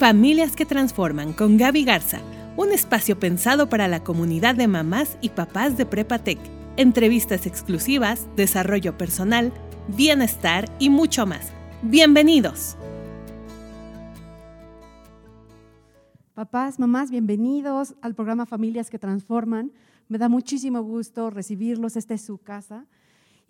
Familias que Transforman con Gaby Garza, un espacio pensado para la comunidad de mamás y papás de Prepatec. Entrevistas exclusivas, desarrollo personal, bienestar y mucho más. Bienvenidos. Papás, mamás, bienvenidos al programa Familias que Transforman. Me da muchísimo gusto recibirlos. Esta es su casa.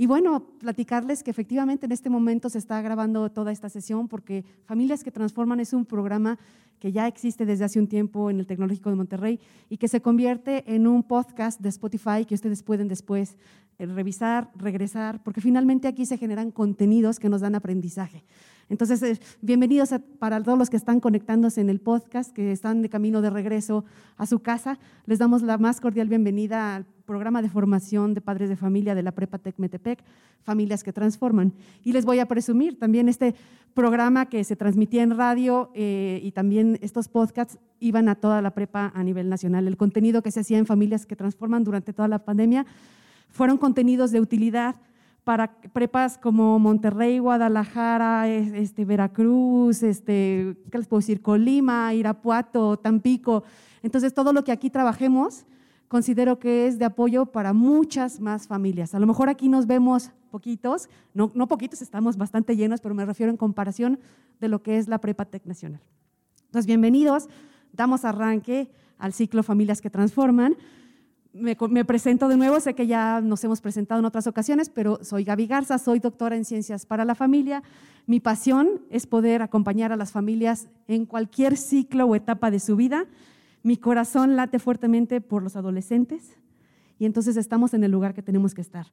Y bueno, platicarles que efectivamente en este momento se está grabando toda esta sesión porque Familias que Transforman es un programa que ya existe desde hace un tiempo en el Tecnológico de Monterrey y que se convierte en un podcast de Spotify que ustedes pueden después eh, revisar, regresar, porque finalmente aquí se generan contenidos que nos dan aprendizaje. Entonces, eh, bienvenidos para todos los que están conectándose en el podcast, que están de camino de regreso a su casa. Les damos la más cordial bienvenida al programa de formación de padres de familia de la Prepa Tec Metepec, Familias que Transforman. Y les voy a presumir también este programa que se transmitía en radio eh, y también estos podcasts iban a toda la prepa a nivel nacional. El contenido que se hacía en Familias que Transforman durante toda la pandemia fueron contenidos de utilidad para prepas como Monterrey, Guadalajara, este, Veracruz, este, ¿qué les puedo decir? Colima, Irapuato, Tampico. Entonces, todo lo que aquí trabajemos, considero que es de apoyo para muchas más familias. A lo mejor aquí nos vemos poquitos, no, poquitos, estamos bastante llenos, pero me refiero en comparación de lo que es la Prepa Tec Nacional. Entonces, bienvenidos, damos arranque al ciclo Familias que Transforman me, presento de nuevo, sé que ya nos hemos presentado en otras ocasiones, pero soy Gaby Garza, soy doctora en ciencias para la familia. Mi pasión es poder acompañar a las familias en cualquier ciclo o etapa de su vida. Mi corazón late fuertemente por los adolescentes y entonces estamos en el lugar que tenemos que estar.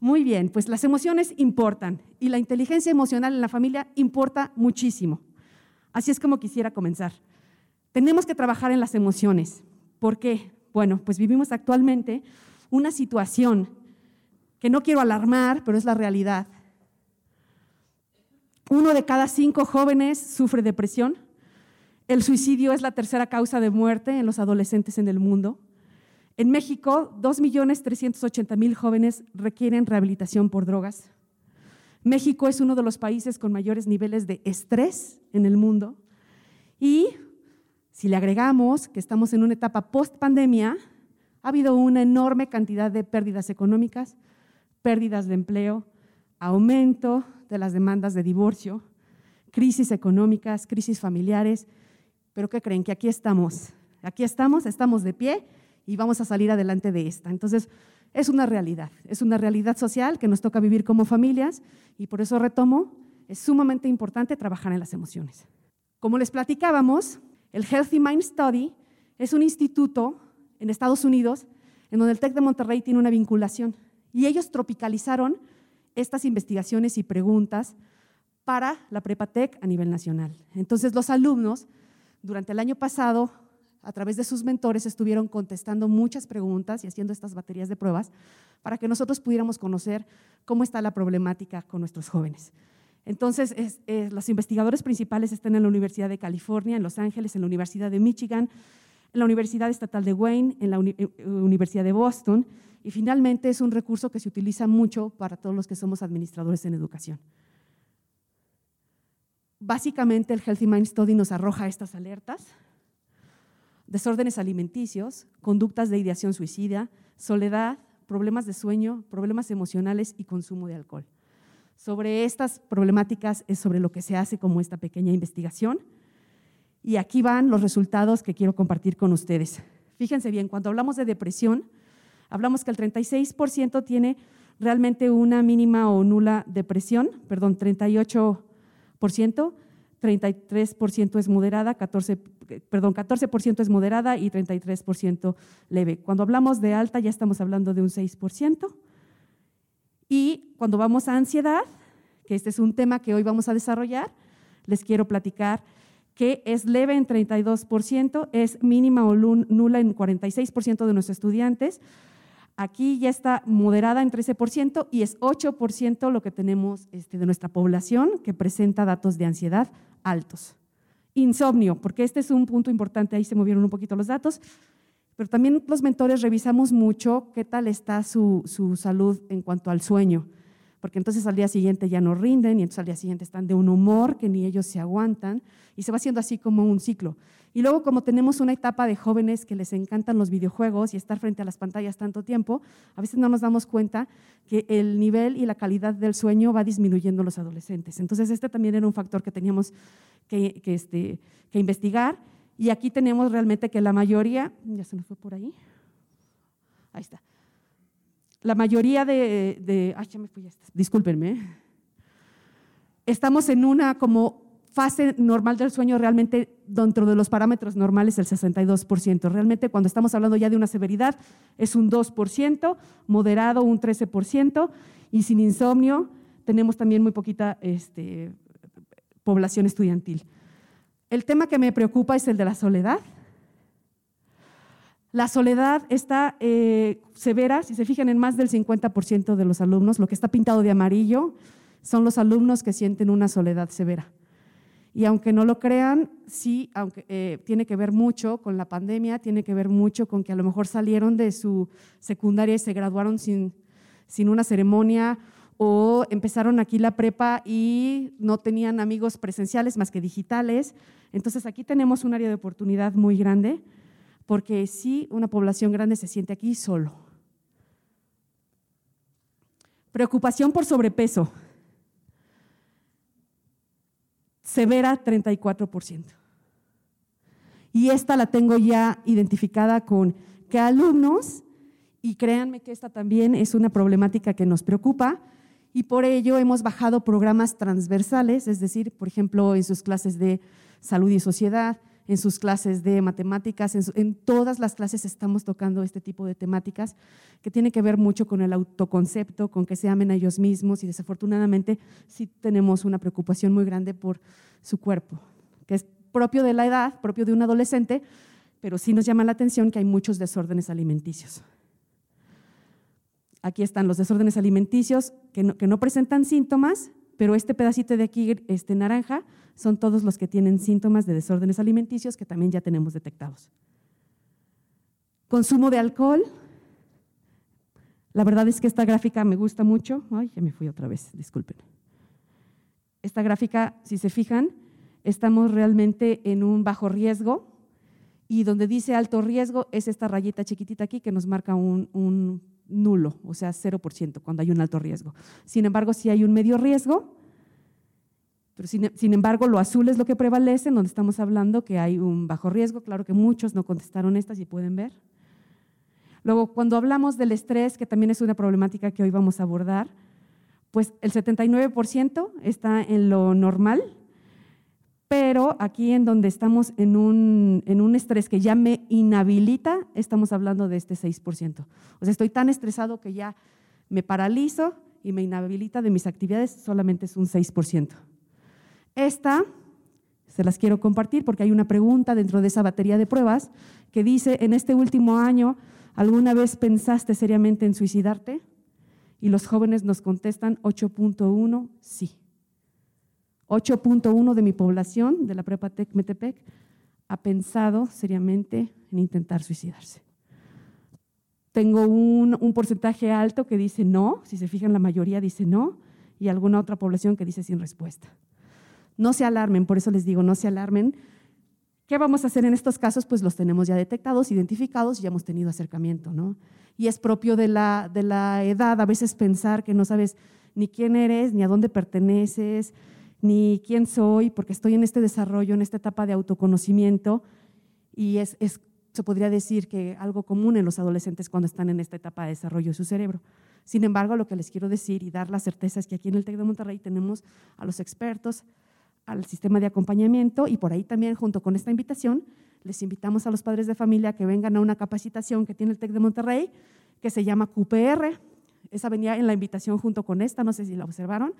Muy bien, pues las emociones importan y la inteligencia emocional en la familia importa muchísimo. Así es como quisiera comenzar. Tenemos que trabajar en las emociones. ¿Por qué? Bueno, pues vivimos actualmente una situación que no quiero alarmar, pero es la realidad. Uno de cada cinco jóvenes sufre depresión. El suicidio es la tercera causa de muerte en los adolescentes en el mundo. En México, 2.380.000 jóvenes requieren rehabilitación por drogas. México es uno de los países con mayores niveles de estrés en el mundo. Y si le agregamos que estamos en una etapa post-pandemia, ha habido una enorme cantidad de pérdidas económicas, pérdidas de empleo, aumento de las demandas de divorcio, crisis económicas, crisis familiares. Pero ¿qué creen? Que aquí estamos. Aquí estamos, estamos de pie y vamos a salir adelante de esta. Entonces, es una realidad, es una realidad social que nos toca vivir como familias y por eso retomo, es sumamente importante trabajar en las emociones. Como les platicábamos, el Healthy Mind Study es un instituto en Estados Unidos en donde el TEC de Monterrey tiene una vinculación y ellos tropicalizaron estas investigaciones y preguntas para la Prepatec a nivel nacional. Entonces los alumnos durante el año pasado a través de sus mentores estuvieron contestando muchas preguntas y haciendo estas baterías de pruebas para que nosotros pudiéramos conocer cómo está la problemática con nuestros jóvenes. Entonces, los investigadores principales están en la Universidad de California, en Los Ángeles, en la Universidad de Michigan, en la Universidad Estatal de Wayne, en la eh, Universidad de Boston, y finalmente es un recurso que se utiliza mucho para todos los que somos administradores en educación. Básicamente, el Healthy Mind Study nos arroja estas alertas. Desórdenes alimenticios, conductas de ideación suicida, soledad, problemas de sueño, problemas emocionales y consumo de alcohol. Sobre estas problemáticas es sobre lo que se hace como esta pequeña investigación. Y aquí van los resultados que quiero compartir con ustedes. Fíjense bien, cuando hablamos de depresión, hablamos que el 36% tiene realmente una mínima o nula depresión, perdón, 38%, 33% es moderada, 14, perdón, 14% es moderada y 33% leve. Cuando hablamos de alta ya estamos hablando de un 6%. Y cuando vamos a ansiedad, que este es un tema que hoy vamos a desarrollar, les quiero platicar que es leve en 32%, es mínima o nula en 46% de nuestros estudiantes. Aquí ya está moderada en 13% y es 8% lo que tenemos este, de nuestra población que presenta datos de ansiedad altos. Insomnio, porque este es un punto importante, ahí se movieron un poquito los datos, pero también los mentores revisamos mucho qué tal está su, salud en cuanto al sueño. Porque entonces al día siguiente ya no rinden y entonces al día siguiente están de un humor que ni ellos se aguantan y se va haciendo así como un ciclo. Y luego como tenemos una etapa de jóvenes que les encantan los videojuegos y estar frente a las pantallas tanto tiempo, a veces no nos damos cuenta que el nivel y la calidad del sueño va disminuyendo en los adolescentes. Entonces este también era un factor que teníamos que, este, que investigar y aquí tenemos realmente que la mayoría, ya se nos fue por ahí, ahí está, la mayoría de, ay, ya me fui, discúlpenme, estamos en una como fase normal del sueño realmente dentro de los parámetros normales el 62%. Realmente cuando estamos hablando ya de una severidad es un 2%, moderado un 13% y sin insomnio tenemos también muy poquita este, población estudiantil. El tema que me preocupa es el de la soledad. La soledad está eh, severa, si se fijan en más del 50% de los alumnos, lo que está pintado de amarillo son los alumnos que sienten una soledad severa. Y aunque no lo crean, sí, aunque eh, tiene que ver mucho con la pandemia, tiene que ver mucho con que a lo mejor salieron de su secundaria y se graduaron sin, sin una ceremonia o empezaron aquí la prepa y no tenían amigos presenciales más que digitales. Entonces aquí tenemos un área de oportunidad muy grande porque sí, una población grande se siente aquí solo. Preocupación por sobrepeso. Severa, 34%. Y esta la tengo ya identificada con que alumnos, y créanme que esta también es una problemática que nos preocupa, y por ello hemos bajado programas transversales, es decir, por ejemplo, en sus clases de salud y sociedad, en sus clases de matemáticas, en, todas las clases estamos tocando este tipo de temáticas que tiene que ver mucho con el autoconcepto, con que se amen a ellos mismos y desafortunadamente sí tenemos una preocupación muy grande por su cuerpo, que es propio de la edad, propio de un adolescente, pero sí nos llama la atención que hay muchos desórdenes alimenticios. Aquí están los desórdenes alimenticios que no, que no presentan síntomas, pero este pedacito de aquí, este naranja, son todos los que tienen síntomas de desórdenes alimenticios que también ya tenemos detectados. Consumo de alcohol. La verdad es que esta gráfica me gusta mucho. Ay, ya me fui otra vez, disculpen. Esta gráfica, si se fijan, estamos realmente en un bajo riesgo y donde dice alto riesgo es esta rayita chiquitita aquí que nos marca un, un nulo, o sea, 0% cuando hay un alto riesgo. Sin embargo, si hay un medio riesgo, pero sin, embargo, lo azul es lo que prevalece, en donde estamos hablando que hay un bajo riesgo. Claro que muchos no contestaron estas y pueden ver. Luego, cuando hablamos del estrés, que también es una problemática que hoy vamos a abordar, pues el 79% está en lo normal, pero aquí en donde estamos en un, en un estrés que ya me inhabilita, estamos hablando de este 6%. O sea, estoy tan estresado que ya me paralizo y me inhabilita de mis actividades, solamente es un 6%. Esta se las quiero compartir porque hay una pregunta dentro de esa batería de pruebas que dice, en este último año, ¿alguna vez pensaste seriamente en suicidarte? Y los jóvenes nos contestan 8.1, sí. 8.1 de mi población, de la Prepa Tec Metepec, ha pensado seriamente en intentar suicidarse. Tengo un, un, porcentaje alto que dice no, si se fijan la mayoría dice no, y alguna otra población que dice sin respuesta. No se alarmen, por eso les digo, no se alarmen. ¿Qué vamos a hacer en estos casos? Pues los tenemos ya detectados, identificados y ya hemos tenido acercamiento, ¿no? Y es propio de la, de la edad a veces pensar que no sabes ni quién eres, ni a dónde perteneces, ni quién soy, porque estoy en este desarrollo, en esta etapa de autoconocimiento y es, es, se podría decir que algo común en los adolescentes cuando están en esta etapa de desarrollo de su cerebro. Sin embargo, lo que les quiero decir y dar la certeza es que aquí en el TEC de Monterrey tenemos a los expertos, al sistema de acompañamiento y por ahí también junto con esta invitación les invitamos a los padres de familia que vengan a una capacitación que tiene el TEC de Monterrey que se llama QPR. Esa venía en la invitación junto con esta, no sé si la observaron.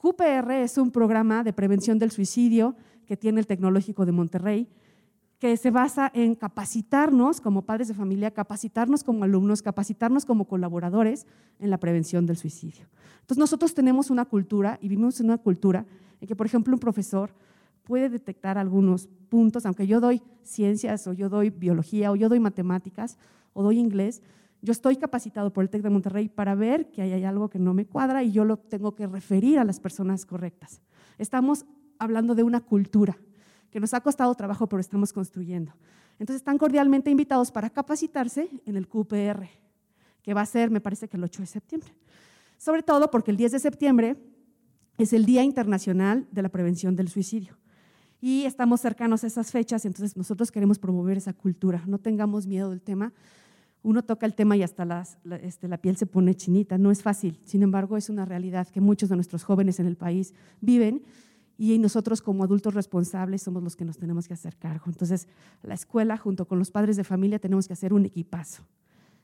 QPR es un programa de prevención del suicidio que tiene el Tecnológico de Monterrey que se basa en capacitarnos como padres de familia, capacitarnos como alumnos, capacitarnos como colaboradores en la prevención del suicidio. Entonces nosotros tenemos una cultura y vivimos en una cultura en que, por ejemplo, un profesor puede detectar algunos puntos, aunque yo doy ciencias o yo doy biología o yo doy matemáticas o doy inglés, yo estoy capacitado por el TEC de Monterrey para ver que hay algo que no me cuadra y yo lo tengo que referir a las personas correctas. Estamos hablando de una cultura que nos ha costado trabajo, pero estamos construyendo. Entonces están cordialmente invitados para capacitarse en el QPR, que va a ser, me parece que el 8 de septiembre. Sobre todo porque el 10 de septiembre es el Día Internacional de la Prevención del Suicidio. Y estamos cercanos a esas fechas, entonces nosotros queremos promover esa cultura. No tengamos miedo del tema. Uno toca el tema y hasta la, este, la piel se pone chinita. No es fácil. Sin embargo, es una realidad que muchos de nuestros jóvenes en el país viven y nosotros como adultos responsables somos los que nos tenemos que hacer cargo. Entonces, la escuela junto con los padres de familia tenemos que hacer un equipazo.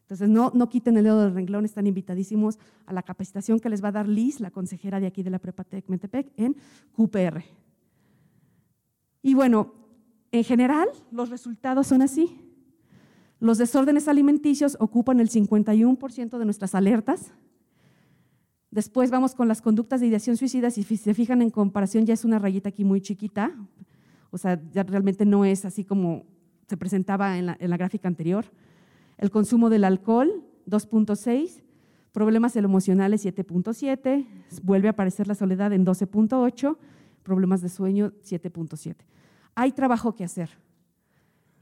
Entonces, no, quiten el dedo del renglón, están invitadísimos a la capacitación que les va a dar Liz, la consejera de aquí de la Prepatec Metepec, en QPR. Y bueno, en general, los resultados son así. Los desórdenes alimenticios ocupan el 51% de nuestras alertas, Después vamos con las conductas de ideación suicida. Si se fijan en comparación, ya es una rayita aquí muy chiquita. O sea, ya realmente no es así como se presentaba en la, gráfica anterior. El consumo del alcohol, 2.6. Problemas emocionales, 7.7. Vuelve a aparecer la soledad en 12.8. Problemas de sueño, 7.7. Hay trabajo que hacer.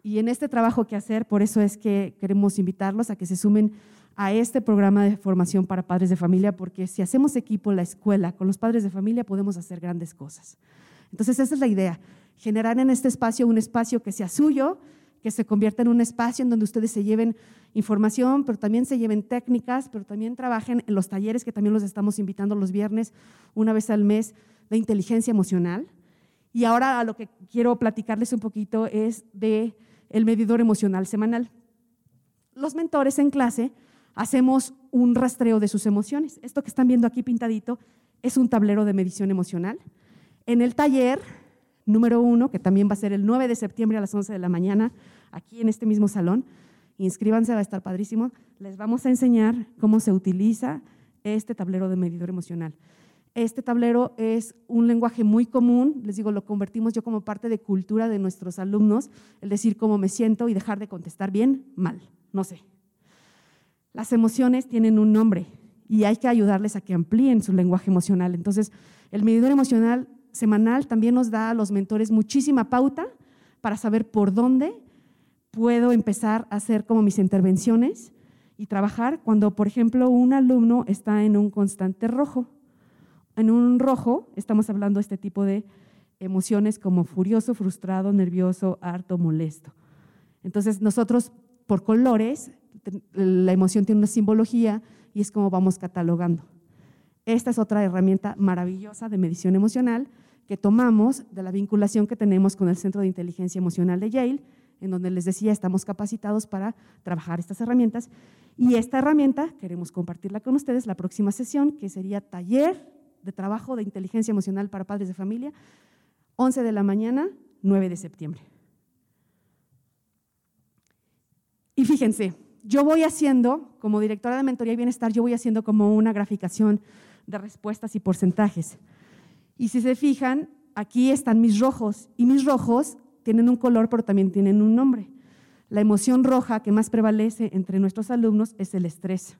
Y en este trabajo que hacer, por eso es que queremos invitarlos a que se sumen a este programa de formación para padres de familia, porque si hacemos equipo la escuela con los padres de familia podemos hacer grandes cosas. Entonces esa es la idea, generar en este espacio un espacio que sea suyo, que se convierta en un espacio en donde ustedes se lleven información, pero también se lleven técnicas, pero también trabajen en los talleres que también los estamos invitando los viernes, una vez al mes, de inteligencia emocional. Y ahora a lo que quiero platicarles un poquito es de el medidor emocional semanal. Los mentores en clase hacemos un rastreo de sus emociones. Esto que están viendo aquí pintadito es un tablero de medición emocional. En el taller número uno, que también va a ser el 9 de septiembre a las 11 de la mañana, aquí en este mismo salón, inscríbanse, va a estar padrísimo, les vamos a enseñar cómo se utiliza este tablero de medidor emocional. Este tablero es un lenguaje muy común, les digo, lo convertimos yo como parte de cultura de nuestros alumnos, el decir cómo me siento y dejar de contestar bien, mal, no sé, las emociones tienen un nombre y hay que ayudarles a que amplíen su lenguaje emocional. Entonces, el medidor emocional semanal también nos da a los mentores muchísima pauta para saber por dónde puedo empezar a hacer como mis intervenciones y trabajar cuando, por ejemplo, un alumno está en un constante rojo. En un rojo estamos hablando de este tipo de emociones como furioso, frustrado, nervioso, harto, molesto. Entonces, nosotros por colores la emoción tiene una simbología y es como vamos catalogando. Esta es otra herramienta maravillosa de medición emocional que tomamos de la vinculación que tenemos con el Centro de Inteligencia Emocional de Yale, en donde les decía estamos capacitados para trabajar estas herramientas. Y esta herramienta queremos compartirla con ustedes la próxima sesión, que sería taller de trabajo de inteligencia emocional para padres de familia, 11 de la mañana, 9 de septiembre. Y fíjense, yo voy haciendo, como directora de mentoría y bienestar, yo voy haciendo como una graficación de respuestas y porcentajes. Y si se fijan, aquí están mis rojos y mis rojos tienen un color, pero también tienen un nombre. La emoción roja que más prevalece entre nuestros alumnos es el estrés.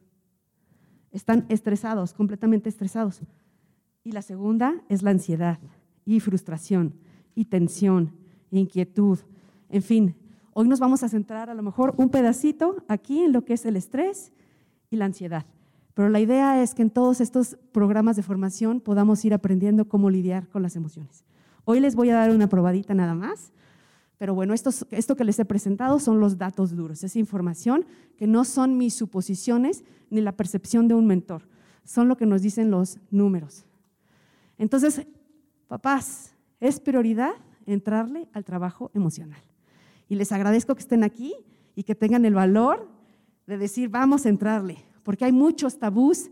Están estresados, completamente estresados. Y la segunda es la ansiedad y frustración y tensión, inquietud, en fin, Hoy nos vamos a centrar a lo mejor un pedacito aquí en lo que es el estrés y la ansiedad. Pero la idea es que en todos estos programas de formación podamos ir aprendiendo cómo lidiar con las emociones. Hoy les voy a dar una probadita nada más, pero bueno, esto que les he presentado son los datos duros, es información que no son mis suposiciones ni la percepción de un mentor, son lo que nos dicen los números. Entonces, papás, es prioridad entrarle al trabajo emocional. Y les agradezco que estén aquí y que tengan el valor de decir, vamos a entrarle, porque hay muchos tabús.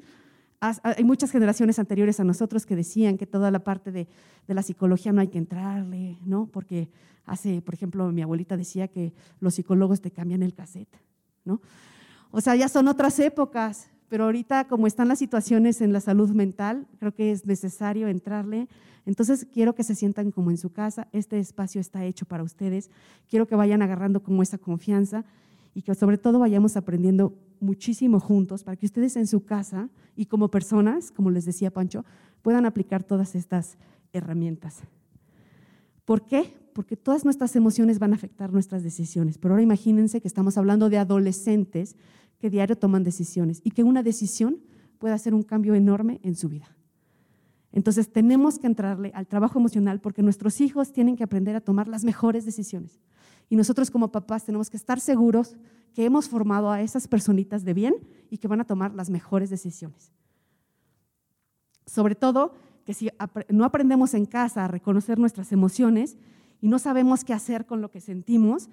Hay muchas generaciones anteriores a nosotros que decían que toda la parte de, la psicología no hay que entrarle, ¿no? Porque hace, por ejemplo, mi abuelita decía que los psicólogos te cambian el cassette, ¿no? O sea, ya son otras épocas, pero ahorita como están las situaciones en la salud mental, creo que es necesario entrarle entonces quiero que se sientan como en su casa, este espacio está hecho para ustedes, quiero que vayan agarrando como esa confianza y que sobre todo vayamos aprendiendo muchísimo juntos para que ustedes en su casa y como personas, como les decía Pancho, puedan aplicar todas estas herramientas. ¿Por qué? Porque todas nuestras emociones van a afectar nuestras decisiones. Pero ahora imagínense que estamos hablando de adolescentes que diario toman decisiones y que una decisión puede hacer un cambio enorme en su vida. Entonces tenemos que entrarle al trabajo emocional porque nuestros hijos tienen que aprender a tomar las mejores decisiones. Y nosotros como papás tenemos que estar seguros que hemos formado a esas personitas de bien y que van a tomar las mejores decisiones. Sobre todo que si no aprendemos en casa a reconocer nuestras emociones y no sabemos qué hacer con lo que sentimos,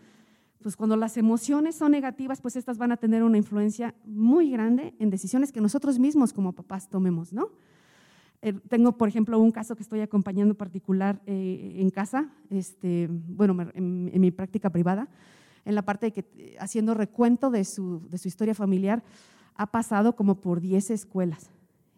pues cuando las emociones son negativas, pues estas van a tener una influencia muy grande en decisiones que nosotros mismos como papás tomemos, ¿no? Eh, tengo, por ejemplo, un caso que estoy acompañando particular eh, en casa, este, bueno, en, en, mi práctica privada, en la parte de que, haciendo recuento de su, de su historia familiar, ha pasado como por 10 escuelas.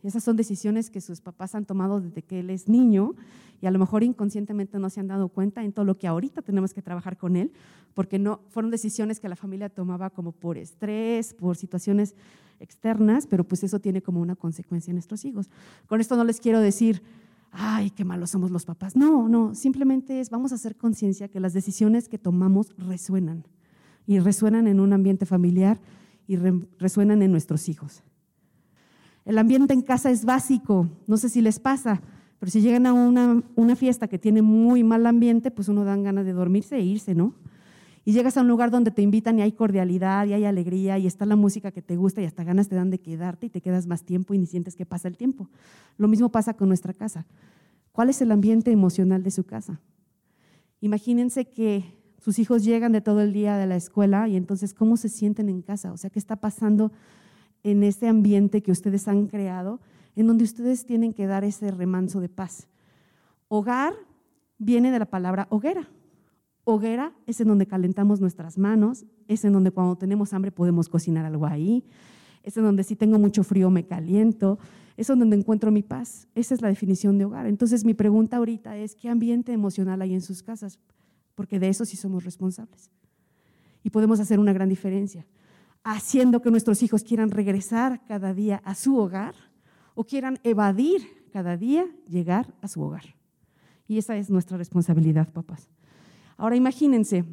Esas son decisiones que sus papás han tomado desde que él es niño y a lo mejor inconscientemente no se han dado cuenta en todo lo que ahorita tenemos que trabajar con él, porque no fueron decisiones que la familia tomaba como por estrés, por situaciones externas, pero pues eso tiene como una consecuencia en nuestros hijos. Con esto no les quiero decir, ay, qué malos somos los papás. No, no, simplemente es vamos a hacer conciencia que las decisiones que tomamos resuenan y resuenan en un ambiente familiar y resuenan en nuestros hijos. El ambiente en casa es básico, no sé si les pasa, pero si llegan a una, fiesta que tiene muy mal ambiente, pues uno dan ganas de dormirse e irse, ¿no? Y llegas a un lugar donde te invitan y hay cordialidad y hay alegría y está la música que te gusta y hasta ganas te dan de quedarte y te quedas más tiempo y ni sientes que pasa el tiempo. Lo mismo pasa con nuestra casa. ¿Cuál es el ambiente emocional de su casa? Imagínense que sus hijos llegan de todo el día de la escuela y entonces cómo se sienten en casa, o sea, qué está pasando en ese ambiente que ustedes han creado, en donde ustedes tienen que dar ese remanso de paz. Hogar viene de la palabra hoguera. Hoguera es en donde calentamos nuestras manos, es en donde cuando tenemos hambre podemos cocinar algo ahí, es en donde si tengo mucho frío me caliento, es en donde encuentro mi paz. Esa es la definición de hogar. Entonces mi pregunta ahorita es, ¿qué ambiente emocional hay en sus casas? Porque de eso sí somos responsables. Y podemos hacer una gran diferencia haciendo que nuestros hijos quieran regresar cada día a su hogar o quieran evadir cada día llegar a su hogar. Y esa es nuestra responsabilidad, papás. Ahora imagínense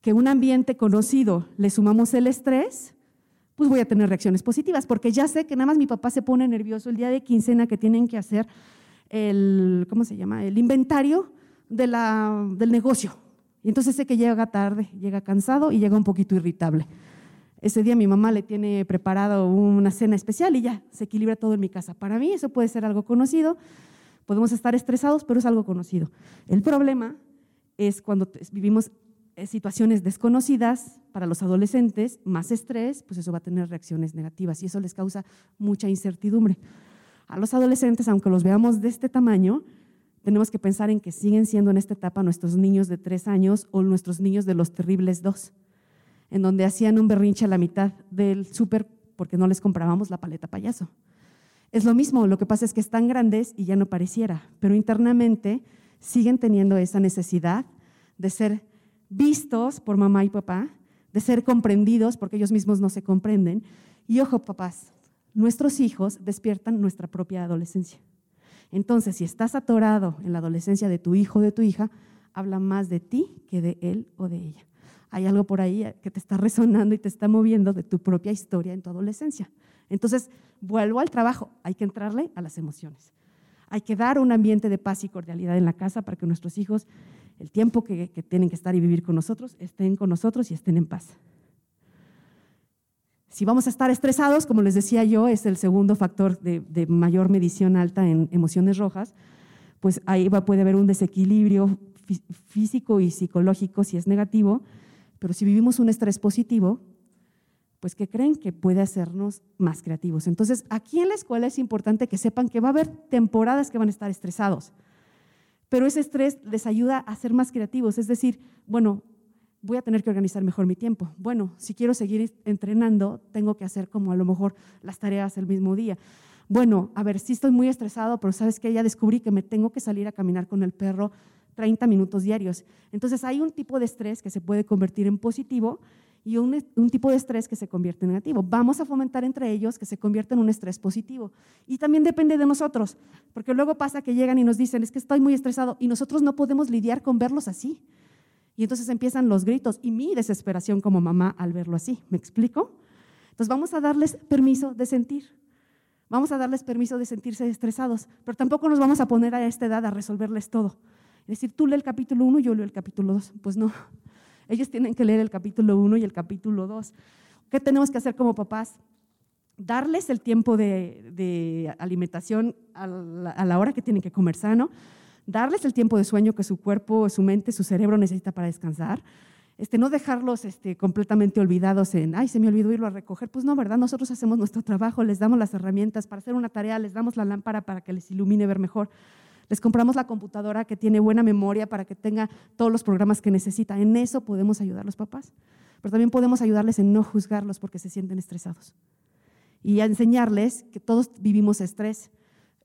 que un ambiente conocido le sumamos el estrés, pues voy a tener reacciones positivas, porque ya sé que nada más mi papá se pone nervioso el día de quincena que tienen que hacer el, ¿cómo se llama? El inventario de la, del negocio. Y entonces sé que llega tarde, llega cansado y llega un poquito irritable. Ese día mi mamá le tiene preparado una cena especial y ya se equilibra todo en mi casa. Para mí eso puede ser algo conocido. Podemos estar estresados, pero es algo conocido. El problema es cuando vivimos eh, situaciones desconocidas para los adolescentes, más estrés, pues eso va a tener reacciones negativas y eso les causa mucha incertidumbre. A los adolescentes, aunque los veamos de este tamaño, tenemos que pensar en que siguen siendo en esta etapa nuestros niños de tres años o nuestros niños de los terribles dos en donde hacían un berrinche a la mitad del súper porque no les comprábamos la paleta payaso. Es lo mismo, lo que pasa es que están grandes y ya no pareciera, pero internamente siguen teniendo esa necesidad de ser vistos por mamá y papá, de ser comprendidos porque ellos mismos no se comprenden. Y ojo, papás, nuestros hijos despiertan nuestra propia adolescencia. Entonces, si estás atorado en la adolescencia de tu hijo o de tu hija, habla más de ti que de él o de ella hay algo por ahí que te está resonando y te está moviendo de tu propia historia en tu adolescencia. Entonces, vuelvo al trabajo, hay que entrarle a las emociones. Hay que dar un ambiente de paz y cordialidad en la casa para que nuestros hijos, el tiempo que, tienen que estar y vivir con nosotros, estén con nosotros y estén en paz. Si vamos a estar estresados, como les decía yo, es el segundo factor de, mayor medición alta en emociones rojas, pues ahí puede haber un desequilibrio físico y psicológico si es negativo, pero si vivimos un estrés positivo, pues que creen que puede hacernos más creativos. Entonces, aquí en la escuela es importante que sepan que va a haber temporadas que van a estar estresados, pero ese estrés les ayuda a ser más creativos. Es decir, bueno, voy a tener que organizar mejor mi tiempo. Bueno, si quiero seguir entrenando, tengo que hacer como a lo mejor las tareas el mismo día. Bueno, a ver, sí estoy muy estresado, pero sabes que ya descubrí que me tengo que salir a caminar con el perro 30 minutos diarios. Entonces hay un tipo de estrés que se puede convertir en positivo y un, tipo de estrés que se convierte en negativo. Vamos a fomentar entre ellos que se convierta en un estrés positivo. Y también depende de nosotros, porque luego pasa que llegan y nos dicen, es que estoy muy estresado, y nosotros no podemos lidiar con verlos así. Y entonces empiezan los gritos y mi desesperación como mamá al verlo así. ¿Me explico? Entonces vamos a darles permiso de sentir. Vamos a darles permiso de sentirse estresados, pero tampoco nos vamos a poner a esta edad a resolverles todo. Decir, tú lee el capítulo 1, yo leo el capítulo 2. Pues no, ellos tienen que leer el capítulo 1 y el capítulo 2. ¿Qué tenemos que hacer como papás? Darles el tiempo de, alimentación a la, a la hora que tienen que comer sano, darles el tiempo de sueño que su cuerpo, su mente, su cerebro necesita para descansar, este, no dejarlos este, completamente olvidados en, ay, se me olvidó irlo a recoger. Pues no, ¿verdad? Nosotros hacemos nuestro trabajo, les damos las herramientas para hacer una tarea, les damos la lámpara para que les ilumine ver mejor. Les compramos la computadora que tiene buena memoria para que tenga todos los programas que necesita. En eso podemos ayudar a los papás. Pero también podemos ayudarles en no juzgarlos porque se sienten estresados. Y a enseñarles que todos vivimos estrés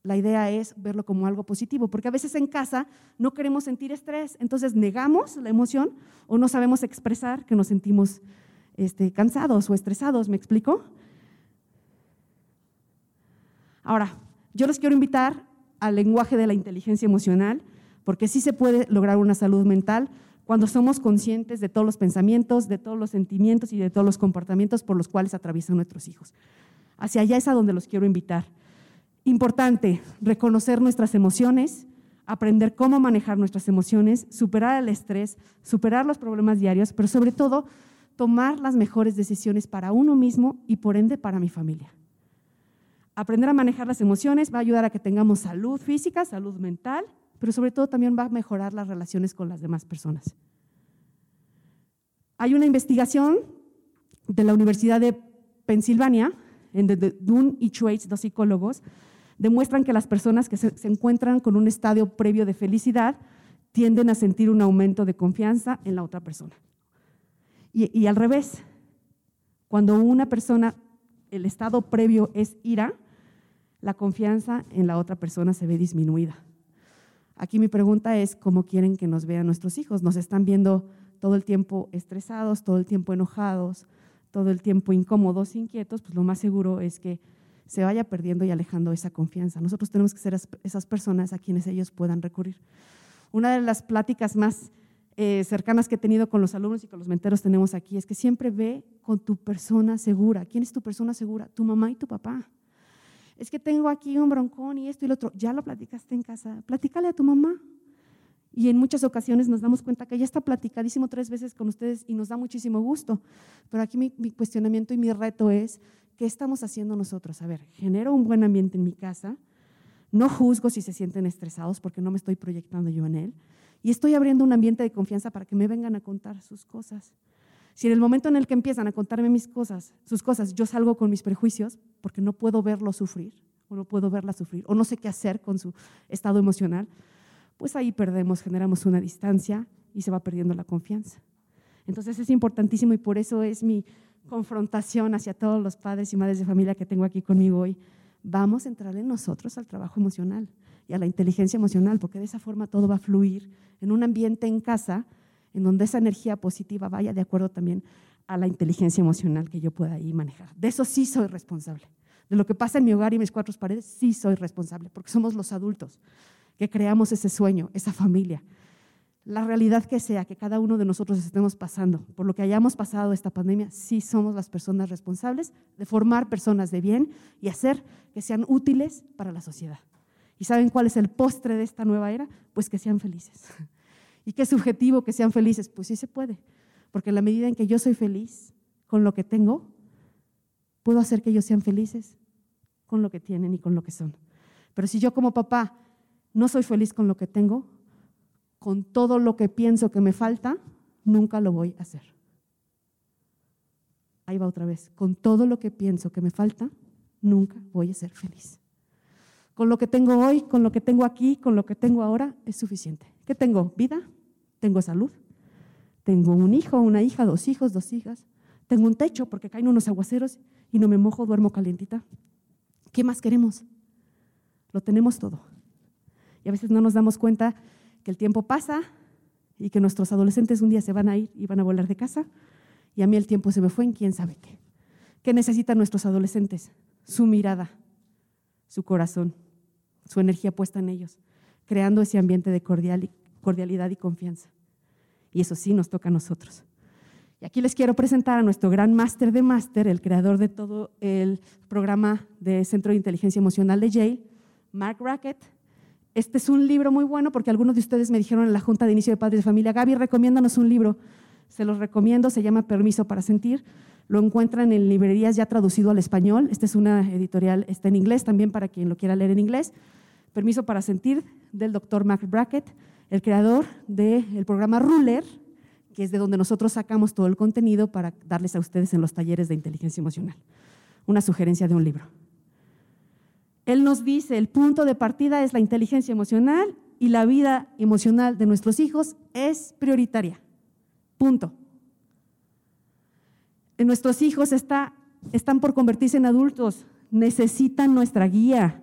la idea es verlo como algo positivo, porque a veces en casa no queremos sentir estrés, entonces negamos la emoción o no sabemos expresar que nos sentimos este, cansados o estresados, ¿me explico? Ahora, yo les quiero invitar al lenguaje de la inteligencia emocional, porque sí se puede lograr una salud mental cuando somos conscientes de todos los pensamientos, de todos los sentimientos y de todos los comportamientos por los cuales atraviesan nuestros hijos. Hacia allá es a donde los quiero invitar. Importante, reconocer nuestras emociones, aprender cómo manejar nuestras emociones, superar el estrés, superar los problemas diarios, pero sobre todo tomar las mejores decisiones para uno mismo y por ende para mi familia. Aprender a manejar las emociones va a ayudar a que tengamos salud física, salud mental, pero sobre todo también va a mejorar las relaciones con las demás personas. Hay una investigación de la Universidad de Pensilvania, en donde Dunn y Trace, dos psicólogos, demuestran que las personas que se, encuentran con un estadio previo de felicidad tienden a sentir un aumento de confianza en la otra persona. Y, y al revés, cuando una persona, el estado previo es ira, la confianza en la otra persona se ve disminuida. Aquí mi pregunta es, ¿cómo quieren que nos vean nuestros hijos? ¿Nos están viendo todo el tiempo estresados, todo el tiempo enojados, todo el tiempo incómodos, inquietos? Pues lo más seguro es que se vaya perdiendo y alejando esa confianza. Nosotros tenemos que ser esas personas a quienes ellos puedan recurrir. Una de las pláticas más eh, cercanas que he tenido con los alumnos y con los menteros tenemos aquí es que siempre ve con tu persona segura. ¿Quién es tu persona segura? Tu mamá y tu papá. Es que tengo aquí un broncón y esto y lo otro. Ya lo platicaste en casa. Platícale a tu mamá. Y en muchas ocasiones nos damos cuenta que ya está platicadísimo tres veces con ustedes y nos da muchísimo gusto. Pero aquí mi cuestionamiento y mi reto es ¿Qué estamos haciendo nosotros? A ver, genero un buen ambiente en mi casa, no juzgo si se sienten estresados porque no me estoy proyectando yo en él, y estoy abriendo un ambiente de confianza para que me vengan a contar sus cosas. Si en el momento en el que empiezan a contarme mis cosas, sus cosas, yo salgo con mis prejuicios porque no puedo verlo sufrir o no puedo verla sufrir o no sé qué hacer con su estado emocional, pues ahí perdemos, generamos una distancia y se va perdiendo la confianza. Entonces es importantísimo y por eso es mi confrontación hacia todos los padres y madres de familia que tengo aquí conmigo hoy. Vamos a entrar en nosotros al trabajo emocional y a la inteligencia emocional, porque de esa forma todo va a fluir en un ambiente en casa en donde esa energía positiva vaya de acuerdo también a la inteligencia emocional que yo pueda ahí manejar. De eso sí soy responsable. De lo que pasa en mi hogar y mis cuatro paredes, sí soy responsable, porque somos los adultos que creamos ese sueño, esa familia, la realidad que sea que cada uno de nosotros estemos pasando, por lo que hayamos pasado esta pandemia, sí somos las personas responsables de formar personas de bien y hacer que sean útiles para la sociedad. ¿Y saben cuál es el postre de esta nueva era? Pues que sean felices. ¿Y qué subjetivo que sean felices? Pues sí se puede, porque en la medida en que yo soy feliz con lo que tengo, puedo hacer que ellos sean felices con lo que tienen y con lo que son. Pero si yo como papá no soy feliz con lo que tengo, con todo lo que pienso que me falta, nunca lo voy a hacer. Ahí va otra vez. Con todo lo que pienso que me falta, nunca voy a ser feliz. Con lo que tengo hoy, con lo que tengo aquí, con lo que tengo ahora, es suficiente. ¿Qué tengo? Vida, tengo salud, tengo un hijo, una hija, dos hijos, dos hijas, tengo un techo porque caen unos aguaceros y no me mojo, duermo calientita. ¿Qué más queremos? Lo tenemos todo. Y a veces no nos damos cuenta que el tiempo pasa y que nuestros adolescentes un día se van a ir y van a volar de casa Y a mí el tiempo se me fue en quién sabe qué. ¿Qué necesitan nuestros adolescentes? Su mirada, su corazón, su energía puesta en ellos, creando ese ambiente de cordialidad y confianza. Y eso sí nos toca a nosotros. Y aquí les quiero presentar a nuestro gran máster de máster, el creador de todo el programa de Centro de Inteligencia Emocional de Yale, Mark Rackett. Este es un libro muy bueno porque algunos de ustedes me dijeron en la Junta de Inicio de Padres de Familia, Gaby, recomiéndanos un libro. Se los recomiendo, se llama Permiso para Sentir. Lo encuentran en librerías ya traducido al español. Esta es una editorial, está en inglés también para quien lo quiera leer en inglés. Permiso para Sentir del doctor Mark Brackett, el creador del programa Ruler, que es de donde nosotros sacamos todo el contenido para darles a ustedes en los talleres de inteligencia emocional. Una sugerencia de un libro. Él nos dice, el punto de partida es la inteligencia emocional y la vida emocional de nuestros hijos es prioritaria. Punto. Nuestros hijos están por convertirse en adultos, necesitan nuestra guía,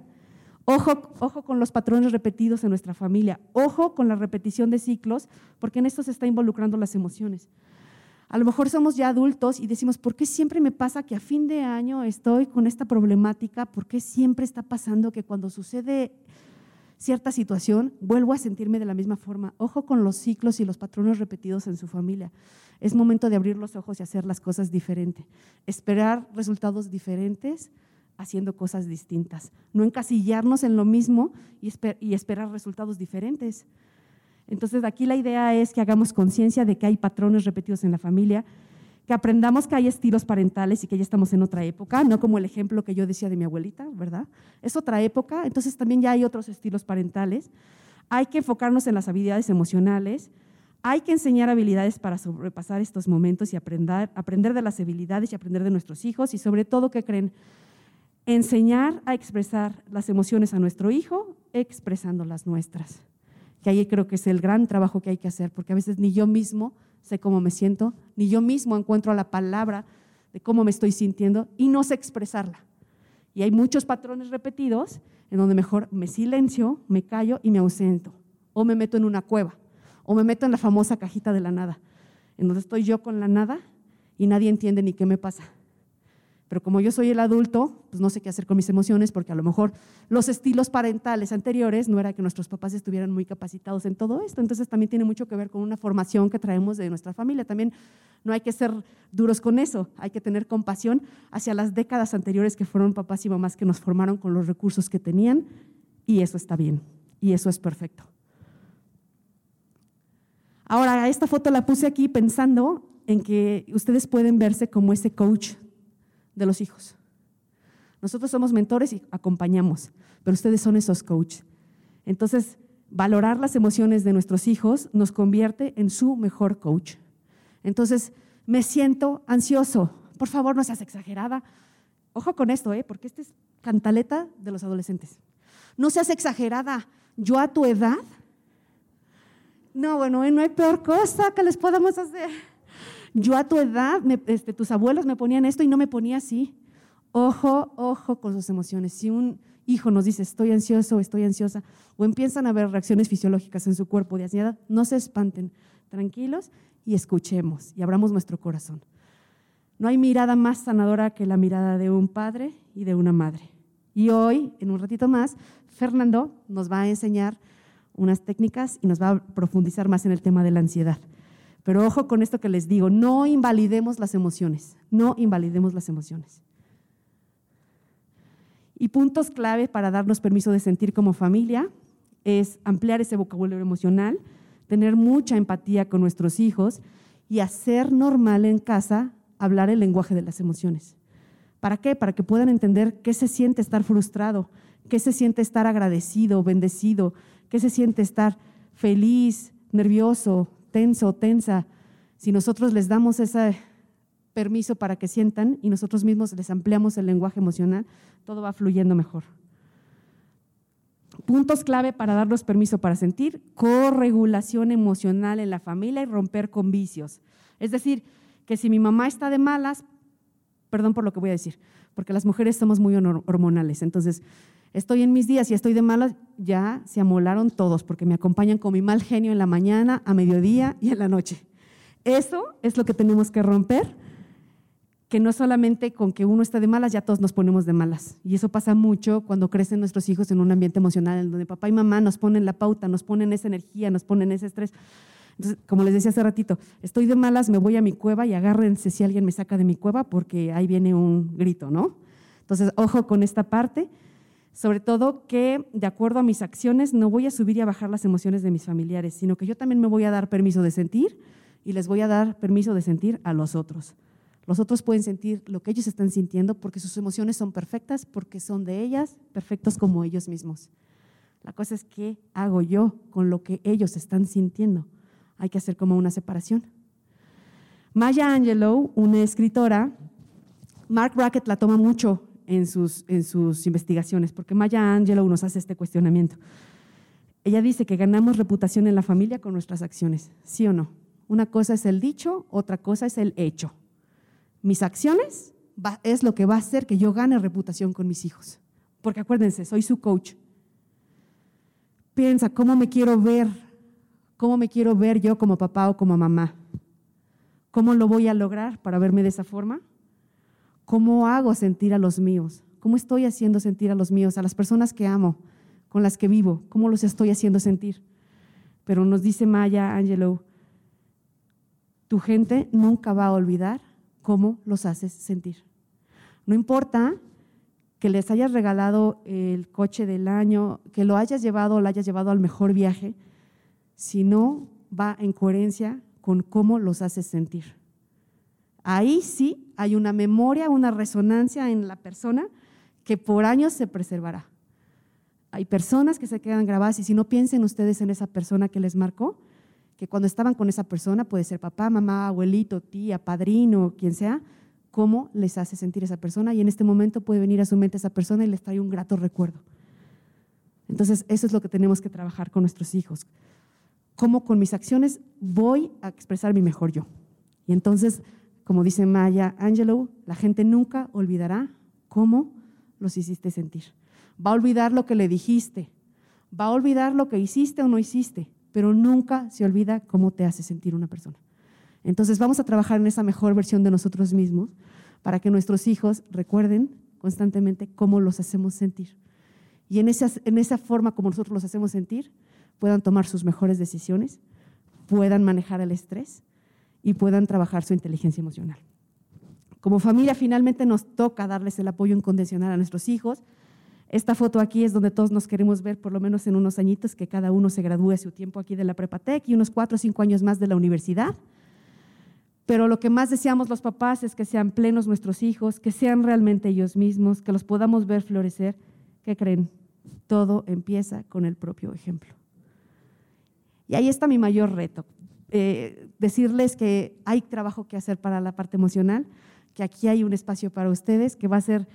Ojo, ojo con los patrones repetidos en nuestra familia, ojo con la repetición de ciclos, porque en esto se está involucrando las emociones. A lo mejor somos ya adultos y decimos, ¿por qué siempre me pasa que a fin de año estoy con esta problemática? ¿Por qué siempre está pasando que cuando sucede cierta situación vuelvo a sentirme de la misma forma? Ojo con los ciclos y los patrones repetidos en su familia. Es momento de abrir los ojos y hacer las cosas diferente. Esperar resultados diferentes haciendo cosas distintas, no encasillarnos en lo mismo y, esperar resultados diferentes. Entonces, aquí la idea es que hagamos conciencia de que hay patrones repetidos en la familia, que aprendamos que hay estilos parentales y que ya estamos en otra época, no como el ejemplo que yo decía de mi abuelita, ¿verdad? Es otra época, entonces también ya hay otros estilos parentales. Hay que enfocarnos en las habilidades emocionales, hay que enseñar habilidades para sobrepasar estos momentos y aprender, aprender de las habilidades y aprender de nuestros hijos y sobre todo que creen enseñar a expresar las emociones a nuestro hijo expresando las nuestras. Que ahí creo que es el gran trabajo que hay que hacer, porque a veces ni yo mismo sé cómo me siento, ni yo mismo encuentro la palabra de cómo me estoy sintiendo y no sé expresarla. Y hay muchos patrones repetidos en donde mejor me silencio, me callo y me ausento, o me meto en una cueva, o me meto en la famosa cajita de la nada, en donde estoy yo con la nada y nadie entiende ni qué me pasa. Pero como yo soy el adulto, pues no sé qué hacer con mis emociones porque a lo mejor los estilos parentales anteriores no era que nuestros papás estuvieran muy capacitados en todo esto. Entonces también tiene mucho que ver con una formación que traemos de nuestra familia. También no hay que ser duros con eso, hay que tener compasión hacia las décadas anteriores que fueron papás y mamás que nos formaron con los recursos que tenían y eso está bien y eso es perfecto. Ahora, esta foto la puse aquí pensando en que ustedes pueden verse como ese coach de los hijos. Nosotros somos mentores y acompañamos, pero ustedes son esos coaches. Entonces, valorar las emociones de nuestros hijos nos convierte en su mejor coach. Entonces, me siento ansioso. Por favor, no seas exagerada. Ojo con esto, ¿eh? porque esta es cantaleta de los adolescentes. No seas exagerada. Yo a tu edad, no, bueno, no hay peor cosa que les podamos hacer. Yo a tu edad, este, tus abuelos me ponían esto y no me ponía así. Ojo, ojo con sus emociones. Si un hijo nos dice estoy ansioso o estoy ansiosa, o empiezan a ver reacciones fisiológicas en su cuerpo de ansiedad, no se espanten, tranquilos y escuchemos y abramos nuestro corazón. No hay mirada más sanadora que la mirada de un padre y de una madre. Y hoy, en un ratito más, Fernando nos va a enseñar unas técnicas y nos va a profundizar más en el tema de la ansiedad. Pero ojo con esto que les digo, no invalidemos las emociones, no invalidemos las emociones. Y puntos clave para darnos permiso de sentir como familia es ampliar ese vocabulario emocional, tener mucha empatía con nuestros hijos y hacer normal en casa hablar el lenguaje de las emociones. ¿Para qué? Para que puedan entender qué se siente estar frustrado, qué se siente estar agradecido, bendecido, qué se siente estar feliz, nervioso, tenso o tensa, si nosotros les damos ese permiso para que sientan y nosotros mismos les ampliamos el lenguaje emocional, todo va fluyendo mejor. Puntos clave para darnos permiso para sentir, corregulación emocional en la familia y romper con vicios. Es decir, que si mi mamá está de malas, perdón por lo que voy a decir, porque las mujeres somos muy hormonales, entonces estoy en mis días y estoy de malas, ya se amolaron todos porque me acompañan con mi mal genio en la mañana, a mediodía y en la noche. Eso es lo que tenemos que romper que no solamente con que uno está de malas, ya todos nos ponemos de malas. Y eso pasa mucho cuando crecen nuestros hijos en un ambiente emocional en donde papá y mamá nos ponen la pauta, nos ponen esa energía, nos ponen ese estrés. Entonces, como les decía hace ratito, estoy de malas, me voy a mi cueva y agárrense si alguien me saca de mi cueva porque ahí viene un grito, ¿no? Entonces, ojo con esta parte. Sobre todo que, de acuerdo a mis acciones, no voy a subir y a bajar las emociones de mis familiares, sino que yo también me voy a dar permiso de sentir y les voy a dar permiso de sentir a los otros. Los otros pueden sentir lo que ellos están sintiendo porque sus emociones son perfectas, porque son de ellas, perfectos como ellos mismos. La cosa es qué hago yo con lo que ellos están sintiendo. Hay que hacer como una separación. Maya Angelou, una escritora, Mark Brackett la toma mucho en sus, en sus investigaciones, porque Maya Angelou nos hace este cuestionamiento. Ella dice que ganamos reputación en la familia con nuestras acciones, ¿sí o no? Una cosa es el dicho, otra cosa es el hecho mis acciones es lo que va a hacer que yo gane reputación con mis hijos. Porque acuérdense, soy su coach. Piensa, ¿cómo me quiero ver? ¿Cómo me quiero ver yo como papá o como mamá? ¿Cómo lo voy a lograr para verme de esa forma? ¿Cómo hago sentir a los míos? ¿Cómo estoy haciendo sentir a los míos, a las personas que amo, con las que vivo? ¿Cómo los estoy haciendo sentir? Pero nos dice Maya Angelou, tu gente nunca va a olvidar cómo los haces sentir. No importa que les hayas regalado el coche del año, que lo hayas llevado o lo hayas llevado al mejor viaje, si no va en coherencia con cómo los haces sentir. Ahí sí hay una memoria, una resonancia en la persona que por años se preservará. Hay personas que se quedan grabadas y si no piensen ustedes en esa persona que les marcó, que cuando estaban con esa persona, puede ser papá, mamá, abuelito, tía, padrino, quien sea, cómo les hace sentir esa persona y en este momento puede venir a su mente esa persona y les trae un grato recuerdo. Entonces, eso es lo que tenemos que trabajar con nuestros hijos. Cómo con mis acciones voy a expresar mi mejor yo. Y entonces, como dice Maya Angelou, la gente nunca olvidará cómo los hiciste sentir. Va a olvidar lo que le dijiste, va a olvidar lo que hiciste o no hiciste, pero nunca se olvida cómo te hace sentir una persona. Entonces vamos a trabajar en esa mejor versión de nosotros mismos para que nuestros hijos recuerden constantemente cómo los hacemos sentir. Y en esa, en esa forma como nosotros los hacemos sentir, puedan tomar sus mejores decisiones, puedan manejar el estrés y puedan trabajar su inteligencia emocional. Como familia finalmente nos toca darles el apoyo incondicional a nuestros hijos, esta foto aquí es donde todos nos queremos ver, por lo menos en unos añitos, que cada uno se gradúe su tiempo aquí de la Prepatec y unos cuatro o cinco años más de la universidad. Pero lo que más deseamos los papás es que sean plenos nuestros hijos, que sean realmente ellos mismos, que los podamos ver florecer. ¿Qué creen? Todo empieza con el propio ejemplo. Y ahí está mi mayor reto, eh, decirles que hay trabajo que hacer para la parte emocional, que aquí hay un espacio para ustedes, que va a ser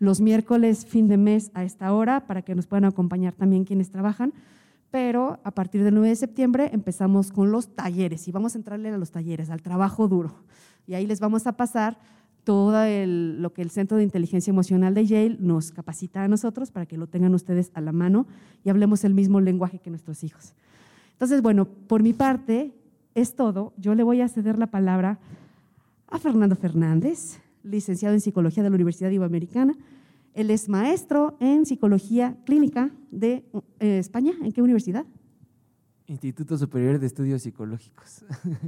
los miércoles, fin de mes a esta hora, para que nos puedan acompañar también quienes trabajan. Pero a partir del 9 de septiembre empezamos con los talleres y vamos a entrarle a los talleres, al trabajo duro. Y ahí les vamos a pasar todo lo que el Centro de Inteligencia Emocional de Yale nos capacita a nosotros para que lo tengan ustedes a la mano y hablemos el mismo lenguaje que nuestros hijos. Entonces, bueno, por mi parte es todo. Yo le voy a ceder la palabra a Fernando Fernández, licenciado en Psicología de la Universidad Iberoamericana. Él es maestro en Psicología Clínica de eh, España. ¿En qué universidad? Instituto Superior de Estudios Psicológicos.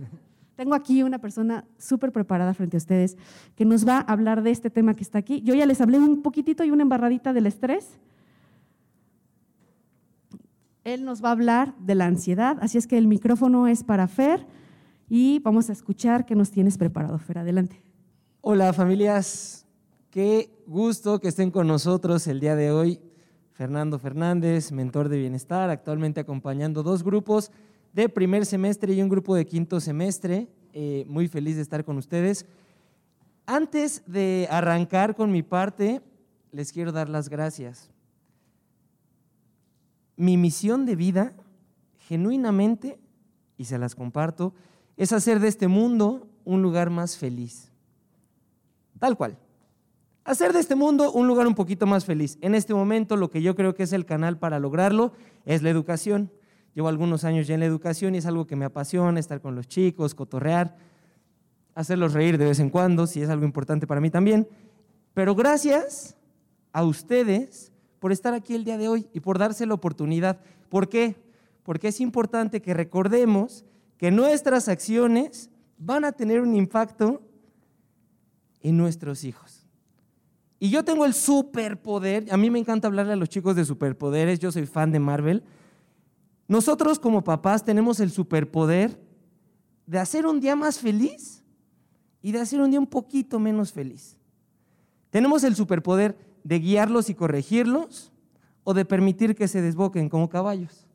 Tengo aquí una persona súper preparada frente a ustedes que nos va a hablar de este tema que está aquí. Yo ya les hablé un poquitito y una embarradita del estrés. Él nos va a hablar de la ansiedad, así es que el micrófono es para Fer y vamos a escuchar qué nos tienes preparado, Fer. Adelante. Hola familias, qué gusto que estén con nosotros el día de hoy. Fernando Fernández, mentor de bienestar, actualmente acompañando dos grupos de primer semestre y un grupo de quinto semestre. Eh, muy feliz de estar con ustedes. Antes de arrancar con mi parte, les quiero dar las gracias. Mi misión de vida, genuinamente, y se las comparto, es hacer de este mundo un lugar más feliz Tal cual. Hacer de este mundo un lugar un poquito más feliz. En este momento lo que yo creo que es el canal para lograrlo es la educación. Llevo algunos años ya en la educación y es algo que me apasiona, estar con los chicos, cotorrear. hacerlos reír de vez en cuando, si es algo importante para mí también. Pero gracias a ustedes por estar aquí el día de hoy y por darse la oportunidad. ¿Por qué? Porque es importante que recordemos que nuestras acciones van a tener un impacto en nuestros hijos. Y yo tengo el superpoder, a mí me encanta hablarle a los chicos de superpoderes, yo soy fan de Marvel. Nosotros como papás tenemos el superpoder de hacer un día más feliz y de hacer un día un poquito menos feliz. Tenemos el superpoder de guiarlos y corregirlos o de permitir que se desboquen como caballos.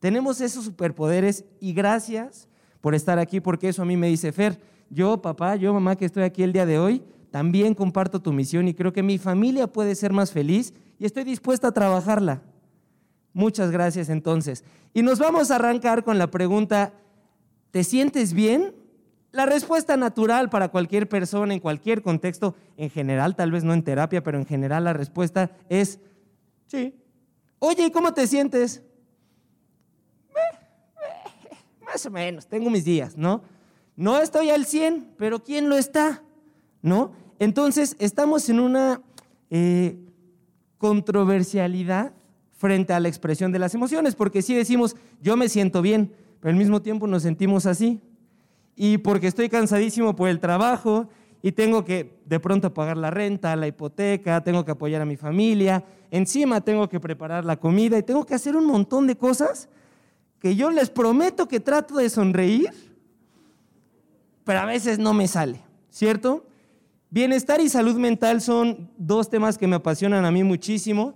Tenemos esos superpoderes y gracias por estar aquí porque eso a mí me dice Fer, yo papá, yo mamá que estoy aquí el día de hoy, también comparto tu misión y creo que mi familia puede ser más feliz y estoy dispuesta a trabajarla. Muchas gracias entonces. Y nos vamos a arrancar con la pregunta, ¿te sientes bien? La respuesta natural para cualquier persona en cualquier contexto, en general, tal vez no en terapia, pero en general la respuesta es sí. Oye, ¿y cómo te sientes? Más o menos, tengo mis días, ¿no? No estoy al 100, pero ¿quién lo está? ¿No? Entonces, estamos en una eh, controversialidad frente a la expresión de las emociones, porque si decimos, yo me siento bien, pero al mismo tiempo nos sentimos así, y porque estoy cansadísimo por el trabajo y tengo que de pronto pagar la renta, la hipoteca, tengo que apoyar a mi familia, encima tengo que preparar la comida y tengo que hacer un montón de cosas que yo les prometo que trato de sonreír, pero a veces no me sale, ¿cierto? Bienestar y salud mental son dos temas que me apasionan a mí muchísimo.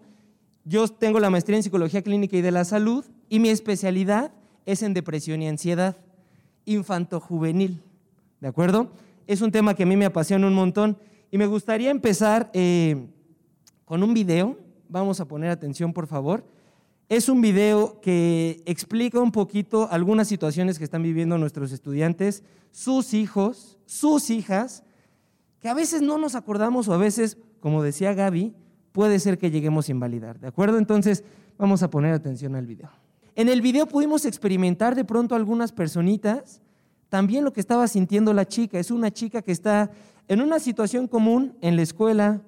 Yo tengo la maestría en psicología clínica y de la salud y mi especialidad es en depresión y ansiedad infanto-juvenil. ¿De acuerdo? Es un tema que a mí me apasiona un montón y me gustaría empezar eh, con un video. Vamos a poner atención, por favor. Es un video que explica un poquito algunas situaciones que están viviendo nuestros estudiantes, sus hijos, sus hijas, que a veces no nos acordamos o a veces, como decía Gaby, puede ser que lleguemos a invalidar. ¿De acuerdo? Entonces, vamos a poner atención al video. En el video pudimos experimentar de pronto algunas personitas también lo que estaba sintiendo la chica. Es una chica que está en una situación común en la escuela,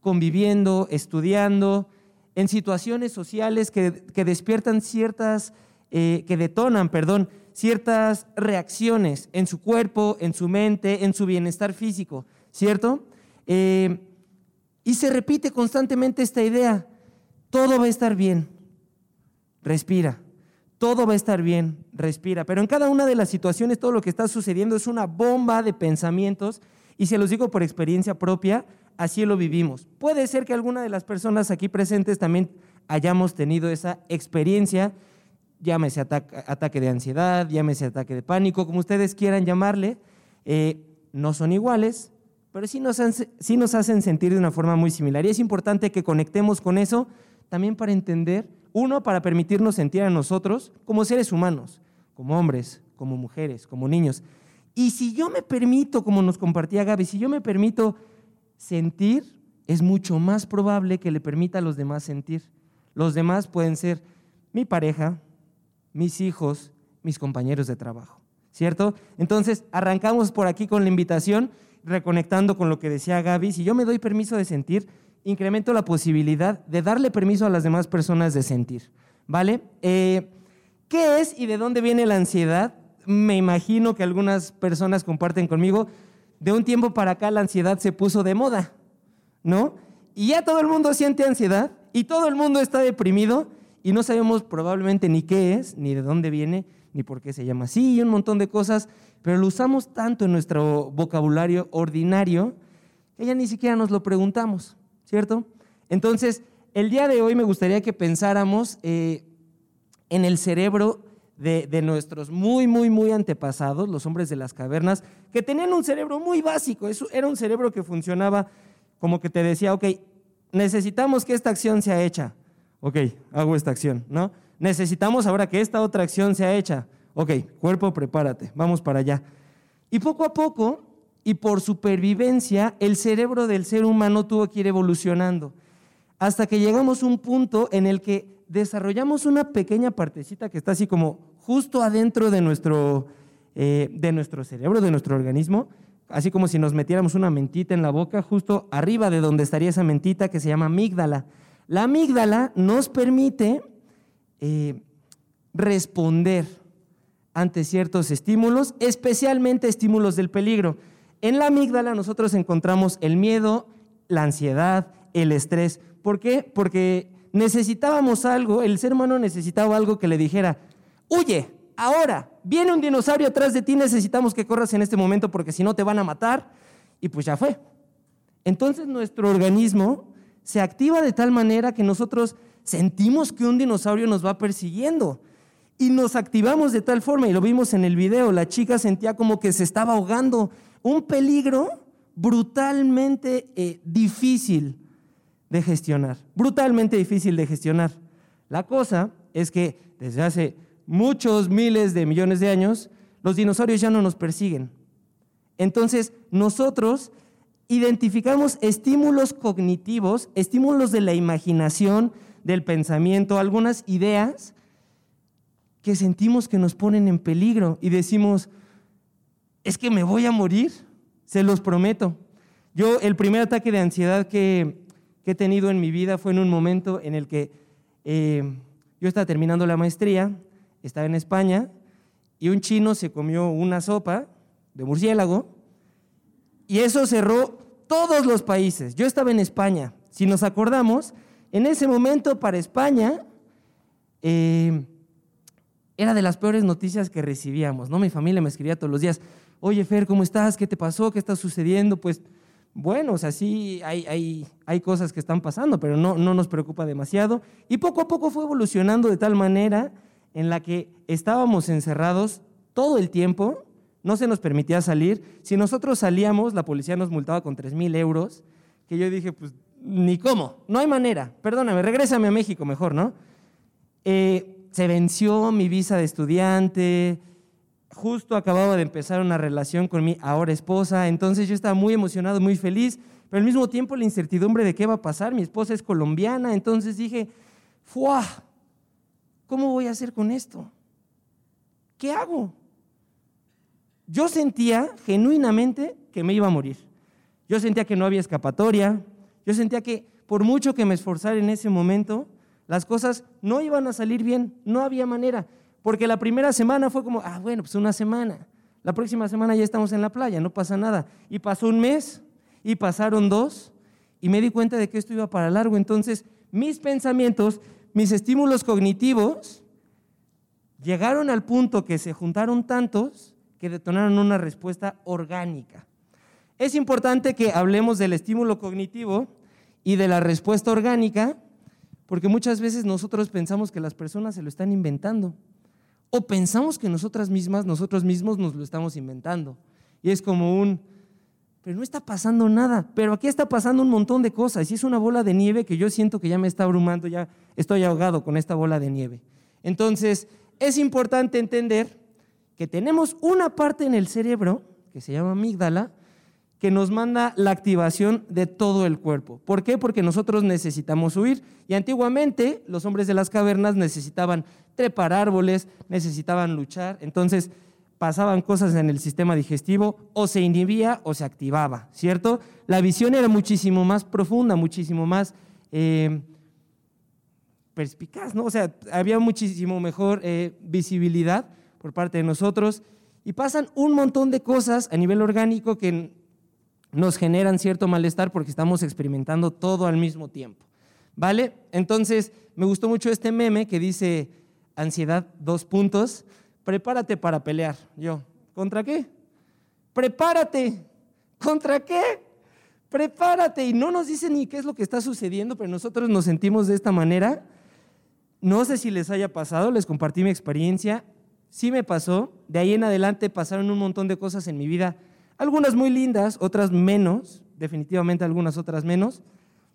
conviviendo, estudiando, en situaciones sociales que, despiertan ciertas, eh, que detonan, perdón, ciertas reacciones en su cuerpo, en su mente, en su bienestar físico, ¿cierto? Eh, y se repite constantemente esta idea, todo va a estar bien, respira, todo va a estar bien, respira. Pero en cada una de las situaciones todo lo que está sucediendo es una bomba de pensamientos y se los digo por experiencia propia, así lo vivimos. Puede ser que alguna de las personas aquí presentes también hayamos tenido esa experiencia, llámese ataque, de ansiedad, llámese ataque de pánico, como ustedes quieran llamarle. Eh, no son iguales, pero sí nos, sí nos hacen sentir de una forma muy similar. Y es importante que conectemos con eso también para entender uno, para permitirnos sentir a nosotros como seres humanos, como hombres, como mujeres, como niños. Y si yo me permito, como nos compartía Gaby, si yo me permito sentir, es mucho más probable que le permita a los demás sentir. Los demás pueden ser mi pareja, mis hijos, mis compañeros de trabajo, ¿cierto? Entonces, arrancamos por aquí con la invitación, reconectando con lo que decía Gaby. Si yo me doy permiso de sentir, incremento la posibilidad de darle permiso a las demás personas de sentir. ¿Vale? Eh, ¿Qué es y de dónde viene la ansiedad? Me imagino que algunas personas comparten conmigo, de un tiempo para acá la ansiedad se puso de moda, ¿no? Y ya todo el mundo siente ansiedad y todo el mundo está deprimido y no sabemos probablemente ni qué es, ni de dónde viene, ni por qué se llama así, y un montón de cosas, pero lo usamos tanto en nuestro vocabulario ordinario que ya ni siquiera nos lo preguntamos. ¿Cierto? Entonces, el día de hoy me gustaría que pensáramos eh, en el cerebro de, nuestros muy, muy, muy antepasados, los hombres de las cavernas, que tenían un cerebro muy básico. Eso era un cerebro que funcionaba como que te decía, ok, necesitamos que esta acción sea hecha. Ok, hago esta acción, ¿no? Necesitamos ahora que esta otra acción sea hecha. Ok, cuerpo, prepárate, vamos para allá. Y poco a poco y por supervivencia el cerebro del ser humano tuvo que ir evolucionando hasta que llegamos a un punto en el que desarrollamos una pequeña partecita que está así como justo adentro de nuestro, eh, de nuestro cerebro, de nuestro organismo, así como si nos metiéramos una mentita en la boca, justo arriba de donde estaría esa mentita que se llama amígdala. La amígdala nos permite eh, responder ante ciertos estímulos, especialmente estímulos del peligro. En la amígdala nosotros encontramos el miedo, la ansiedad, el estrés. ¿Por qué? Porque necesitábamos algo, el ser humano necesitaba algo que le dijera, huye, ahora, viene un dinosaurio atrás de ti, necesitamos que corras en este momento porque si no te van a matar. Y pues ya fue. Entonces nuestro organismo se activa de tal manera que nosotros sentimos que un dinosaurio nos va persiguiendo. Y nos activamos de tal forma, y lo vimos en el video, la chica sentía como que se estaba ahogando. Un peligro brutalmente eh, difícil de gestionar, brutalmente difícil de gestionar. La cosa es que desde hace muchos miles de millones de años, los dinosaurios ya no nos persiguen. Entonces, nosotros identificamos estímulos cognitivos, estímulos de la imaginación, del pensamiento, algunas ideas que sentimos que nos ponen en peligro y decimos, es que me voy a morir, se los prometo. Yo, el primer ataque de ansiedad que, he tenido en mi vida fue en un momento en el que eh, yo estaba terminando la maestría, estaba en España, y un chino se comió una sopa de murciélago, y eso cerró todos los países. Yo estaba en España. Si nos acordamos, en ese momento para España eh, era de las peores noticias que recibíamos. ¿no? Mi familia me escribía todos los días, oye Fer, ¿cómo estás? ¿Qué te pasó? ¿Qué está sucediendo? Pues bueno, o sea, sí hay, hay, hay cosas que están pasando, pero no, no nos preocupa demasiado. Y poco a poco fue evolucionando de tal manera en la que estábamos encerrados todo el tiempo, no se nos permitía salir. Si nosotros salíamos, la policía nos multaba con 3 mil euros, que yo dije, pues ni cómo, no hay manera, perdóname, regrésame a México mejor, ¿no? Eh, se venció mi visa de estudiante, justo acababa de empezar una relación con mi ahora esposa, entonces yo estaba muy emocionado, muy feliz, pero al mismo tiempo la incertidumbre de qué va a pasar, mi esposa es colombiana, entonces dije, ¡fuah! ¿Cómo voy a hacer con esto? ¿Qué hago? Yo sentía genuinamente que me iba a morir. Yo sentía que no había escapatoria. Yo sentía que por mucho que me esforzara en ese momento, las cosas no iban a salir bien. No había manera. Porque la primera semana fue como, ah, bueno, pues una semana. La próxima semana ya estamos en la playa, no pasa nada. Y pasó un mes, y pasaron dos, y me di cuenta de que esto iba para largo. Entonces, mis pensamientos, mis estímulos cognitivos, llegaron al punto que se juntaron tantos que detonaron una respuesta orgánica. Es importante que hablemos del estímulo cognitivo y de la respuesta orgánica, porque muchas veces nosotros pensamos que las personas se lo están inventando. O pensamos que nosotras mismas, nosotros mismos nos lo estamos inventando. Y es como un, pero no está pasando nada, pero aquí está pasando un montón de cosas. Y es una bola de nieve que yo siento que ya me está abrumando, ya estoy ahogado con esta bola de nieve. Entonces, es importante entender que tenemos una parte en el cerebro, que se llama amígdala, que nos manda la activación de todo el cuerpo. ¿Por qué? Porque nosotros necesitamos huir. Y antiguamente los hombres de las cavernas necesitaban trepar árboles, necesitaban luchar. Entonces pasaban cosas en el sistema digestivo, o se inhibía o se activaba, ¿cierto? La visión era muchísimo más profunda, muchísimo más eh, perspicaz, ¿no? O sea, había muchísimo mejor eh, visibilidad por parte de nosotros. Y pasan un montón de cosas a nivel orgánico que nos generan cierto malestar porque estamos experimentando todo al mismo tiempo. ¿Vale? Entonces, me gustó mucho este meme que dice ansiedad, dos puntos, prepárate para pelear. Yo, ¿contra qué? Prepárate. ¿Contra qué? Prepárate. Y no nos dice ni qué es lo que está sucediendo, pero nosotros nos sentimos de esta manera. No sé si les haya pasado, les compartí mi experiencia. Sí me pasó. De ahí en adelante pasaron un montón de cosas en mi vida algunas muy lindas, otras menos, definitivamente algunas otras menos,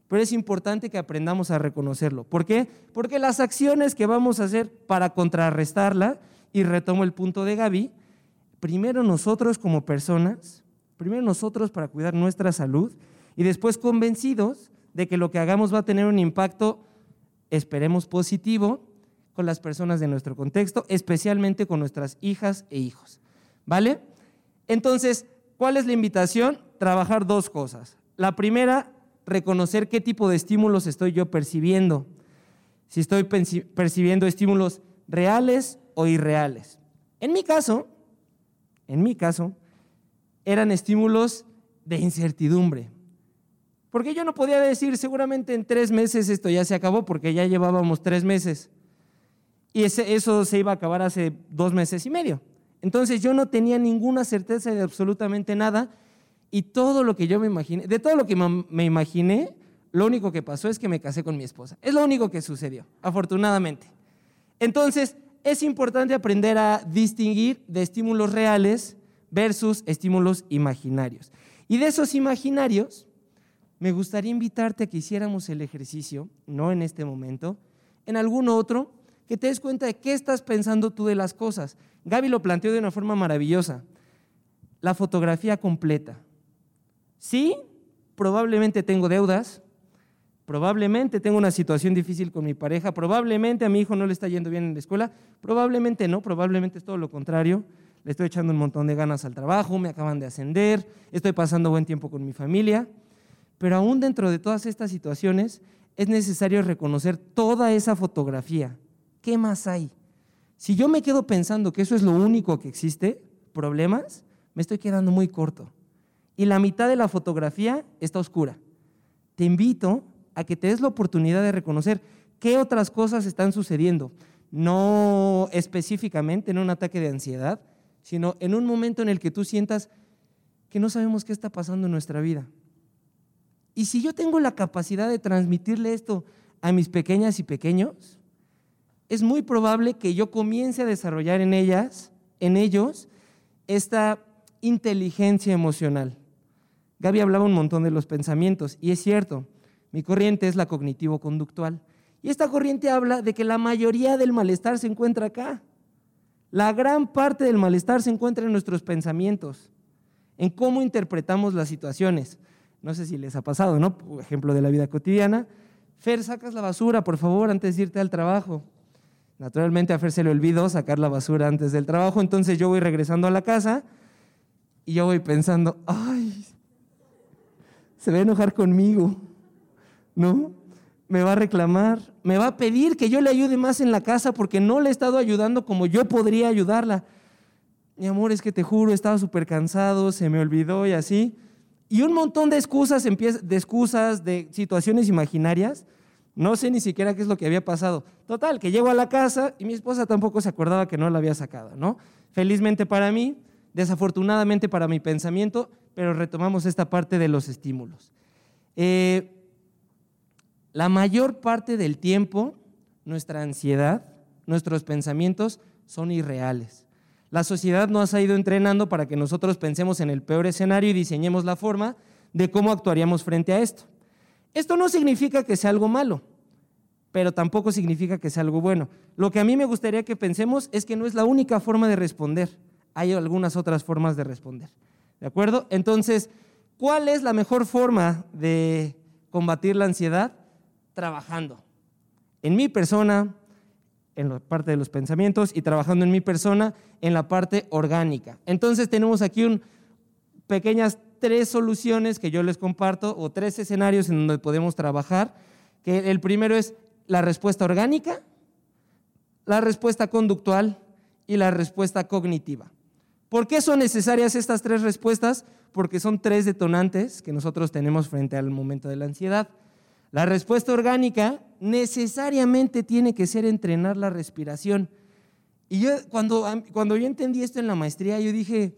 pero es importante que aprendamos a reconocerlo. ¿Por qué? Porque las acciones que vamos a hacer para contrarrestarla, y retomo el punto de Gaby, primero nosotros como personas, primero nosotros para cuidar nuestra salud, y después convencidos de que lo que hagamos va a tener un impacto, esperemos, positivo con las personas de nuestro contexto, especialmente con nuestras hijas e hijos. ¿Vale? Entonces, ¿cuál es la invitación? Trabajar dos cosas. La primera, reconocer qué tipo de estímulos estoy yo percibiendo. Si estoy percibiendo estímulos reales o irreales. En mi caso, en mi caso, eran estímulos de incertidumbre. Porque yo no podía decir, seguramente en tres meses esto ya se acabó, porque ya llevábamos tres meses. Y eso se iba a acabar hace dos meses y medio. Entonces yo no tenía ninguna certeza de absolutamente nada y todo lo que yo me imaginé, de todo lo que me imaginé, lo único que pasó es que me casé con mi esposa. Es lo único que sucedió, afortunadamente. Entonces, es importante aprender a distinguir de estímulos reales versus estímulos imaginarios. Y de esos imaginarios, me gustaría invitarte a que hiciéramos el ejercicio, no en este momento, en algún otro, que te des cuenta de qué estás pensando tú de las cosas. Gaby lo planteó de una forma maravillosa. La fotografía completa. Sí, probablemente tengo deudas, probablemente tengo una situación difícil con mi pareja, probablemente a mi hijo no le está yendo bien en la escuela, probablemente no, probablemente es todo lo contrario. Le estoy echando un montón de ganas al trabajo, me acaban de ascender, estoy pasando buen tiempo con mi familia, pero aún dentro de todas estas situaciones es necesario reconocer toda esa fotografía. ¿Qué más hay? Si yo me quedo pensando que eso es lo único que existe, problemas, me estoy quedando muy corto. Y la mitad de la fotografía está oscura. Te invito a que te des la oportunidad de reconocer qué otras cosas están sucediendo, no específicamente en un ataque de ansiedad, sino en un momento en el que tú sientas que no sabemos qué está pasando en nuestra vida. Y si yo tengo la capacidad de transmitirle esto a mis pequeñas y pequeños, es muy probable que yo comience a desarrollar en ellas, en ellos, esta inteligencia emocional. Gaby hablaba un montón de los pensamientos y es cierto, mi corriente es la cognitivo-conductual. Y esta corriente habla de que la mayoría del malestar se encuentra acá. La gran parte del malestar se encuentra en nuestros pensamientos, en cómo interpretamos las situaciones. No sé si les ha pasado, ¿no? Por ejemplo de la vida cotidiana. Fer, sacas la basura, por favor, antes de irte al trabajo. Naturalmente a Fer se le olvidó sacar la basura antes del trabajo, entonces yo voy regresando a la casa y yo voy pensando, ay, se va a enojar conmigo, ¿no? me va a reclamar, me va a pedir que yo le ayude más en la casa porque no le he estado ayudando como yo podría ayudarla. Mi amor, es que te juro, estaba súper cansado, se me olvidó y así. Y un montón de excusas, de excusas, de situaciones imaginarias. No sé ni siquiera qué es lo que había pasado. Total, que llego a la casa y mi esposa tampoco se acordaba que no la había sacado, ¿no? Felizmente para mí, desafortunadamente para mi pensamiento, pero retomamos esta parte de los estímulos. Eh, la mayor parte del tiempo, nuestra ansiedad, nuestros pensamientos son irreales. La sociedad nos ha ido entrenando para que nosotros pensemos en el peor escenario y diseñemos la forma de cómo actuaríamos frente a esto. Esto no significa que sea algo malo, pero tampoco significa que sea algo bueno. Lo que a mí me gustaría que pensemos es que no es la única forma de responder. Hay algunas otras formas de responder. ¿De acuerdo? Entonces, ¿cuál es la mejor forma de combatir la ansiedad? trabajando en mi persona, en la parte de los pensamientos y trabajando en mi persona en la parte orgánica. Entonces tenemos aquí un, pequeñas tres soluciones que yo les comparto o tres escenarios en donde podemos trabajar, que el primero es la respuesta orgánica, la respuesta conductual y la respuesta cognitiva. ¿Por qué son necesarias estas tres respuestas? Porque son tres detonantes que nosotros tenemos frente al momento de la ansiedad. La respuesta orgánica necesariamente tiene que ser entrenar la respiración. Y yo cuando, cuando yo entendí esto en la maestría, yo dije,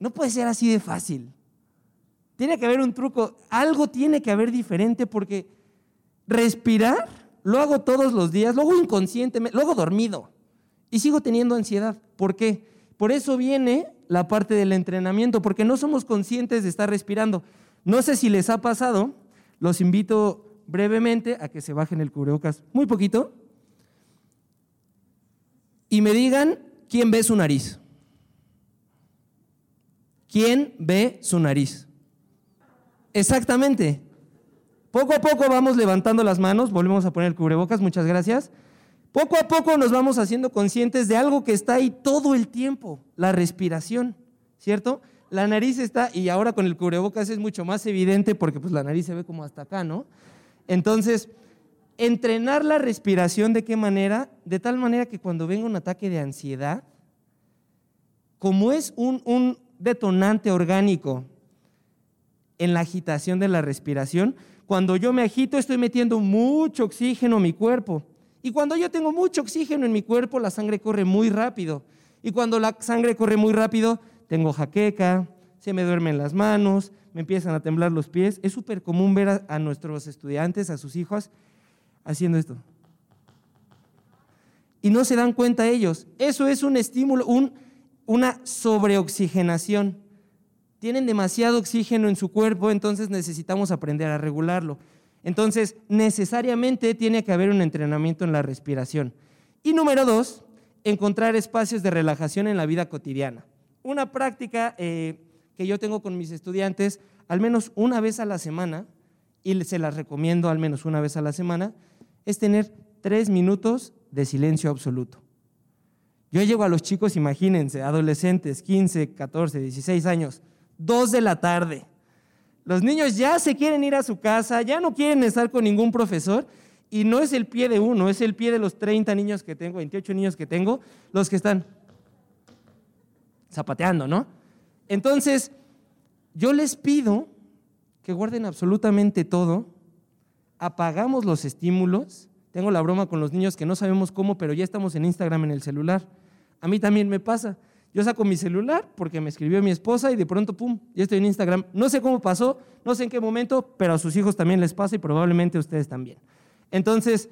no puede ser así de fácil. Tiene que haber un truco, algo tiene que haber diferente porque respirar lo hago todos los días, luego inconscientemente, luego dormido y sigo teniendo ansiedad. ¿Por qué? Por eso viene la parte del entrenamiento, porque no somos conscientes de estar respirando. No sé si les ha pasado, los invito brevemente a que se bajen el cubrebocas muy poquito y me digan quién ve su nariz. ¿Quién ve su nariz? Exactamente. Poco a poco vamos levantando las manos, volvemos a poner el cubrebocas, muchas gracias. Poco a poco nos vamos haciendo conscientes de algo que está ahí todo el tiempo, la respiración, ¿cierto? la nariz está, y ahora con el cubrebocas es mucho más evidente porque pues la nariz se ve como hasta acá, ¿no? Entonces, entrenar la respiración de qué manera? De tal manera que cuando venga un ataque de ansiedad, como es un, un detonante orgánico en la agitación de la respiración, cuando yo me agito estoy metiendo mucho oxígeno a mi cuerpo. Y cuando yo tengo mucho oxígeno en mi cuerpo, la sangre corre muy rápido. Y cuando la sangre corre muy rápido, tengo jaqueca, se me duermen las manos, me empiezan a temblar los pies. Es súper común ver a, nuestros estudiantes, a sus hijos, haciendo esto. Y no se dan cuenta ellos. Eso es un estímulo, un, una sobreoxigenación. Tienen demasiado oxígeno en su cuerpo, entonces necesitamos aprender a regularlo. Entonces, necesariamente tiene que haber un entrenamiento en la respiración. Y número dos, encontrar espacios de relajación en la vida cotidiana. Una práctica eh, que yo tengo con mis estudiantes al menos una vez a la semana, y se las recomiendo al menos una vez a la semana, es tener tres minutos de silencio absoluto. Yo llego a los chicos, imagínense, adolescentes, 15, 14, 16 años, 2 de la tarde. Los niños ya se quieren ir a su casa, ya no quieren estar con ningún profesor y no es el pie de uno, es el pie de los 30 niños que tengo, 28 niños que tengo, los que están zapateando, ¿no? Entonces, yo les pido que guarden absolutamente todo, apagamos los estímulos, tengo la broma con los niños que no sabemos cómo, pero ya estamos en Instagram en el celular. A mí también me pasa. Yo saco mi celular porque me escribió mi esposa y de pronto, pum, ya estoy en Instagram. No sé cómo pasó, no sé en qué momento, pero a sus hijos también les pasa y probablemente a ustedes también. Entonces,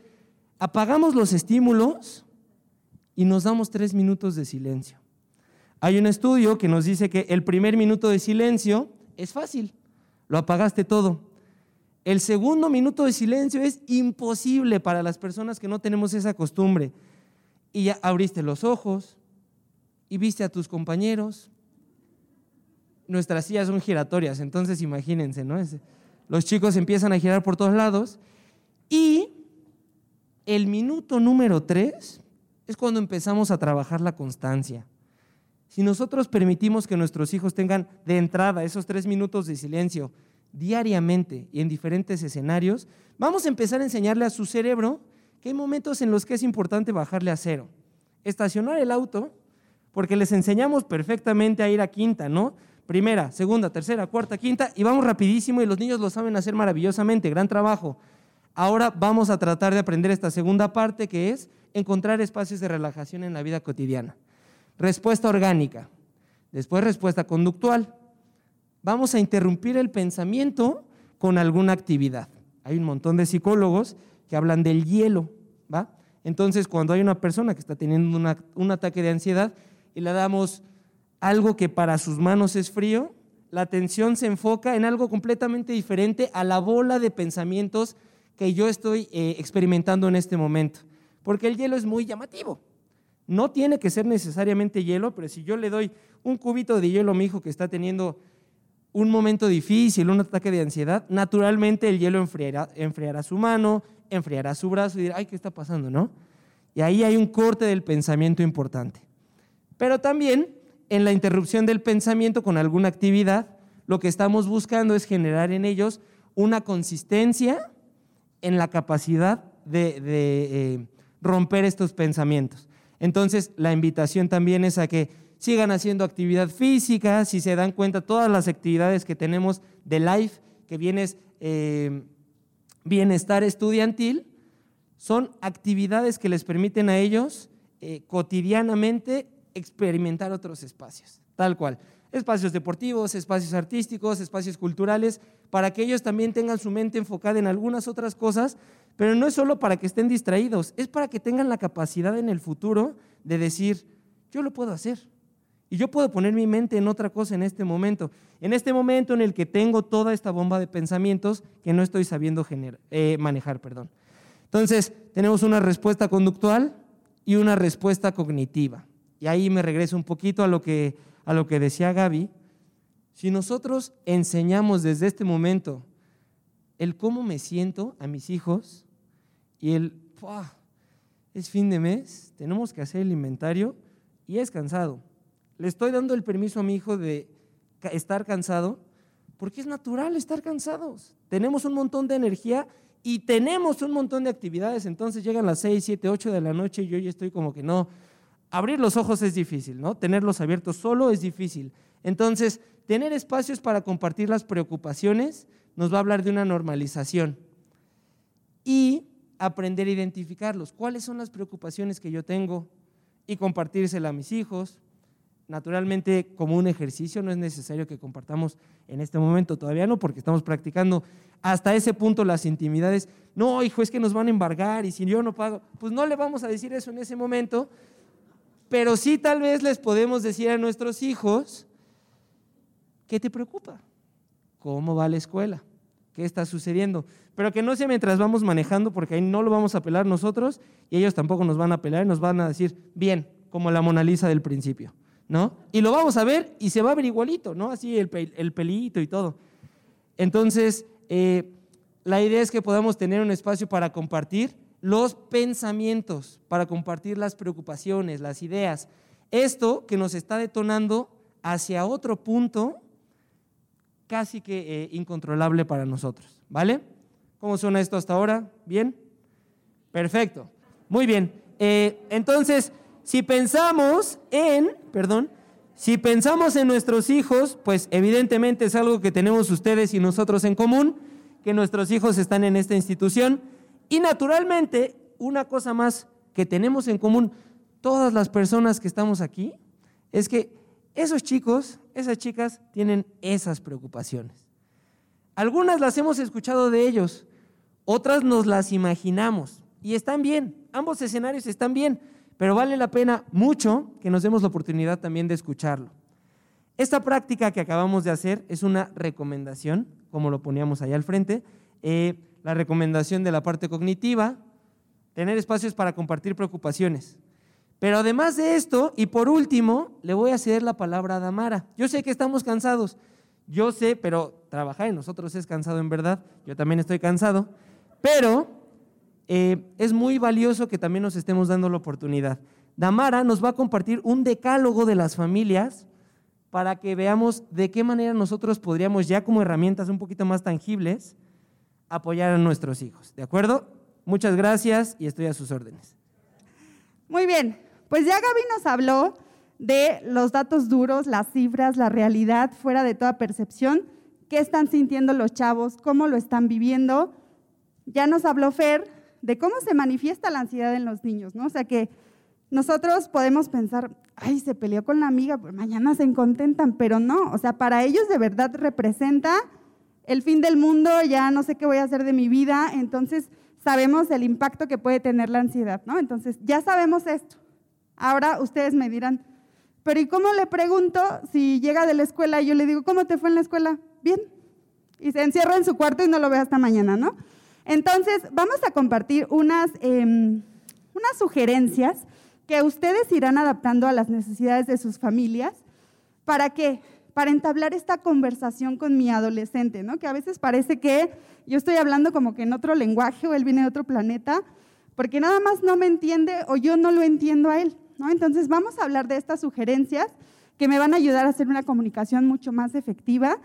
apagamos los estímulos y nos damos tres minutos de silencio. Hay un estudio que nos dice que el primer minuto de silencio es fácil, lo apagaste todo. El segundo minuto de silencio es imposible para las personas que no tenemos esa costumbre. Y ya abriste los ojos y viste a tus compañeros. Nuestras sillas son giratorias, entonces imagínense. Los chicos empiezan a girar por todos lados. Y el minuto número tres es cuando empezamos a trabajar la constancia. Si nosotros permitimos que nuestros hijos tengan de entrada esos tres minutos de silencio diariamente y en diferentes escenarios, vamos a empezar a enseñarle a su cerebro que hay momentos en los que es importante bajarle a cero. Estacionar el auto, porque les enseñamos perfectamente a ir a quinta, ¿no? Primera, segunda, tercera, cuarta, quinta, y vamos rapidísimo y los niños lo saben hacer maravillosamente, gran trabajo. Ahora vamos a tratar de aprender esta segunda parte que es encontrar espacios de relajación en la vida cotidiana. Respuesta orgánica. Después respuesta conductual. Vamos a interrumpir el pensamiento con alguna actividad. Hay un montón de psicólogos que hablan del hielo, ¿va? Entonces, cuando hay una persona que está teniendo un ataque de ansiedad y le damos algo que para sus manos es frío, la atención se enfoca en algo completamente diferente a la bola de pensamientos que yo estoy eh, experimentando en este momento. Porque el hielo es muy llamativo. No tiene que ser necesariamente hielo, pero si yo le doy un cubito de hielo a mi hijo que está teniendo un momento difícil, un ataque de ansiedad, naturalmente el hielo enfriará, enfriará su mano, enfriará su brazo y dirá, ay, ¿qué está pasando? ¿No? Y ahí hay un corte del pensamiento importante. Pero también en la interrupción del pensamiento con alguna actividad, lo que estamos buscando es generar en ellos una consistencia en la capacidad de, eh, romper estos pensamientos. Entonces, la invitación también es a que sigan haciendo actividad física, si se dan cuenta, todas las actividades que tenemos de life, que viene eh, bienestar estudiantil, son actividades que les permiten a ellos eh, cotidianamente experimentar otros espacios, tal cual. Espacios deportivos, espacios artísticos, espacios culturales, para que ellos también tengan su mente enfocada en algunas otras cosas pero no es solo para que estén distraídos, es para que tengan la capacidad en el futuro de decir, yo lo puedo hacer. Y yo puedo poner mi mente en otra cosa en este momento. En este momento en el que tengo toda esta bomba de pensamientos que no estoy sabiendo eh, manejar. Perdón. Entonces, tenemos una respuesta conductual y una respuesta cognitiva. Y ahí me regreso un poquito a lo que, a lo que decía Gaby. Si nosotros enseñamos desde este momento el cómo me siento a mis hijos y el, es fin de mes, tenemos que hacer el inventario y es cansado. Le estoy dando el permiso a mi hijo de estar cansado? Porque es natural estar cansados. Tenemos un montón de energía y tenemos un montón de actividades. Entonces llegan las 6, 7, 8 de la noche y yo ya estoy como que no. Abrir los ojos es difícil, ¿no? Tenerlos abiertos solo es difícil. Entonces, tener espacios para compartir las preocupaciones nos va a hablar de una normalización. Y aprender a identificarlos. ¿Cuáles son las preocupaciones que yo tengo? Y compartírsela a mis hijos. Naturalmente, como un ejercicio, no es necesario que compartamos en este momento, todavía no, porque estamos practicando hasta ese punto las intimidades. No, hijo, es que nos van a embargar y si yo no pago, pues no le vamos a decir eso en ese momento, pero sí tal vez les podemos decir a nuestros hijos, ¿qué te preocupa? ¿Cómo va la escuela? ¿Qué está sucediendo? Pero que no sea mientras vamos manejando, porque ahí no lo vamos a apelar nosotros y ellos tampoco nos van a apelar y nos van a decir, bien, como la Mona Lisa del principio, ¿no? Y lo vamos a ver y se va a ver igualito, ¿no? Así el, el pelito y todo. Entonces, eh, la idea es que podamos tener un espacio para compartir los pensamientos, para compartir las preocupaciones, las ideas. Esto que nos está detonando hacia otro punto casi que eh, incontrolable para nosotros, ¿vale? ¿Cómo suena esto hasta ahora? ¿Bien? Perfecto. Muy bien. Eh, entonces, si pensamos en, perdón, si pensamos en nuestros hijos, pues evidentemente es algo que tenemos ustedes y nosotros en común, que nuestros hijos están en esta institución. Y naturalmente, una cosa más que tenemos en común todas las personas que estamos aquí, es que esos chicos, esas chicas tienen esas preocupaciones. Algunas las hemos escuchado de ellos, otras nos las imaginamos y están bien, ambos escenarios están bien, pero vale la pena mucho que nos demos la oportunidad también de escucharlo. Esta práctica que acabamos de hacer es una recomendación, como lo poníamos ahí al frente, eh, la recomendación de la parte cognitiva, tener espacios para compartir preocupaciones. Pero además de esto, y por último, le voy a ceder la palabra a Damara. Yo sé que estamos cansados, yo sé, pero trabajar en nosotros es cansado en verdad, yo también estoy cansado, pero eh, es muy valioso que también nos estemos dando la oportunidad. Damara nos va a compartir un decálogo de las familias para que veamos de qué manera nosotros podríamos ya como herramientas un poquito más tangibles apoyar a nuestros hijos. ¿De acuerdo? Muchas gracias y estoy a sus órdenes. Muy bien, pues ya Gaby nos habló de los datos duros, las cifras, la realidad fuera de toda percepción, qué están sintiendo los chavos, cómo lo están viviendo. Ya nos habló Fer de cómo se manifiesta la ansiedad en los niños, ¿no? O sea que nosotros podemos pensar, ay, se peleó con la amiga, pues mañana se contentan, pero no, o sea, para ellos de verdad representa el fin del mundo, ya no sé qué voy a hacer de mi vida, entonces sabemos el impacto que puede tener la ansiedad, ¿no? Entonces, ya sabemos esto. Ahora ustedes me dirán, pero ¿y cómo le pregunto si llega de la escuela y yo le digo, ¿cómo te fue en la escuela? Bien. Y se encierra en su cuarto y no lo ve hasta mañana, ¿no? Entonces, vamos a compartir unas, em, unas sugerencias que ustedes irán adaptando a las necesidades de sus familias. ¿Para qué? Para entablar esta conversación con mi adolescente, ¿no? Que a veces parece que yo estoy hablando como que en otro lenguaje o él viene de otro planeta, porque nada más no me entiende o yo no lo entiendo a él, ¿no? Entonces vamos a hablar de estas sugerencias que me van a ayudar a hacer una comunicación mucho más efectiva,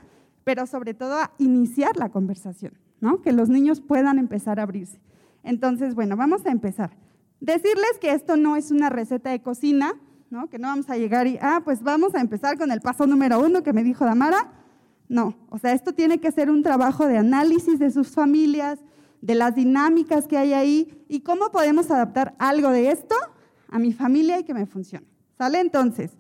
pero sobre todo a iniciar la conversación, ¿no? Que los niños puedan empezar a abrirse. Entonces, bueno, vamos a empezar. Decirles que esto no es una receta de cocina, ¿no? que no vamos a llegar y, ah, pues vamos a empezar con el paso número uno que me dijo Damara. No, o sea, esto tiene que ser un trabajo de análisis de sus familias, de las dinámicas que hay ahí y cómo podemos adaptar algo de esto a mi familia y que me funcione. ¿Sale? Entonces,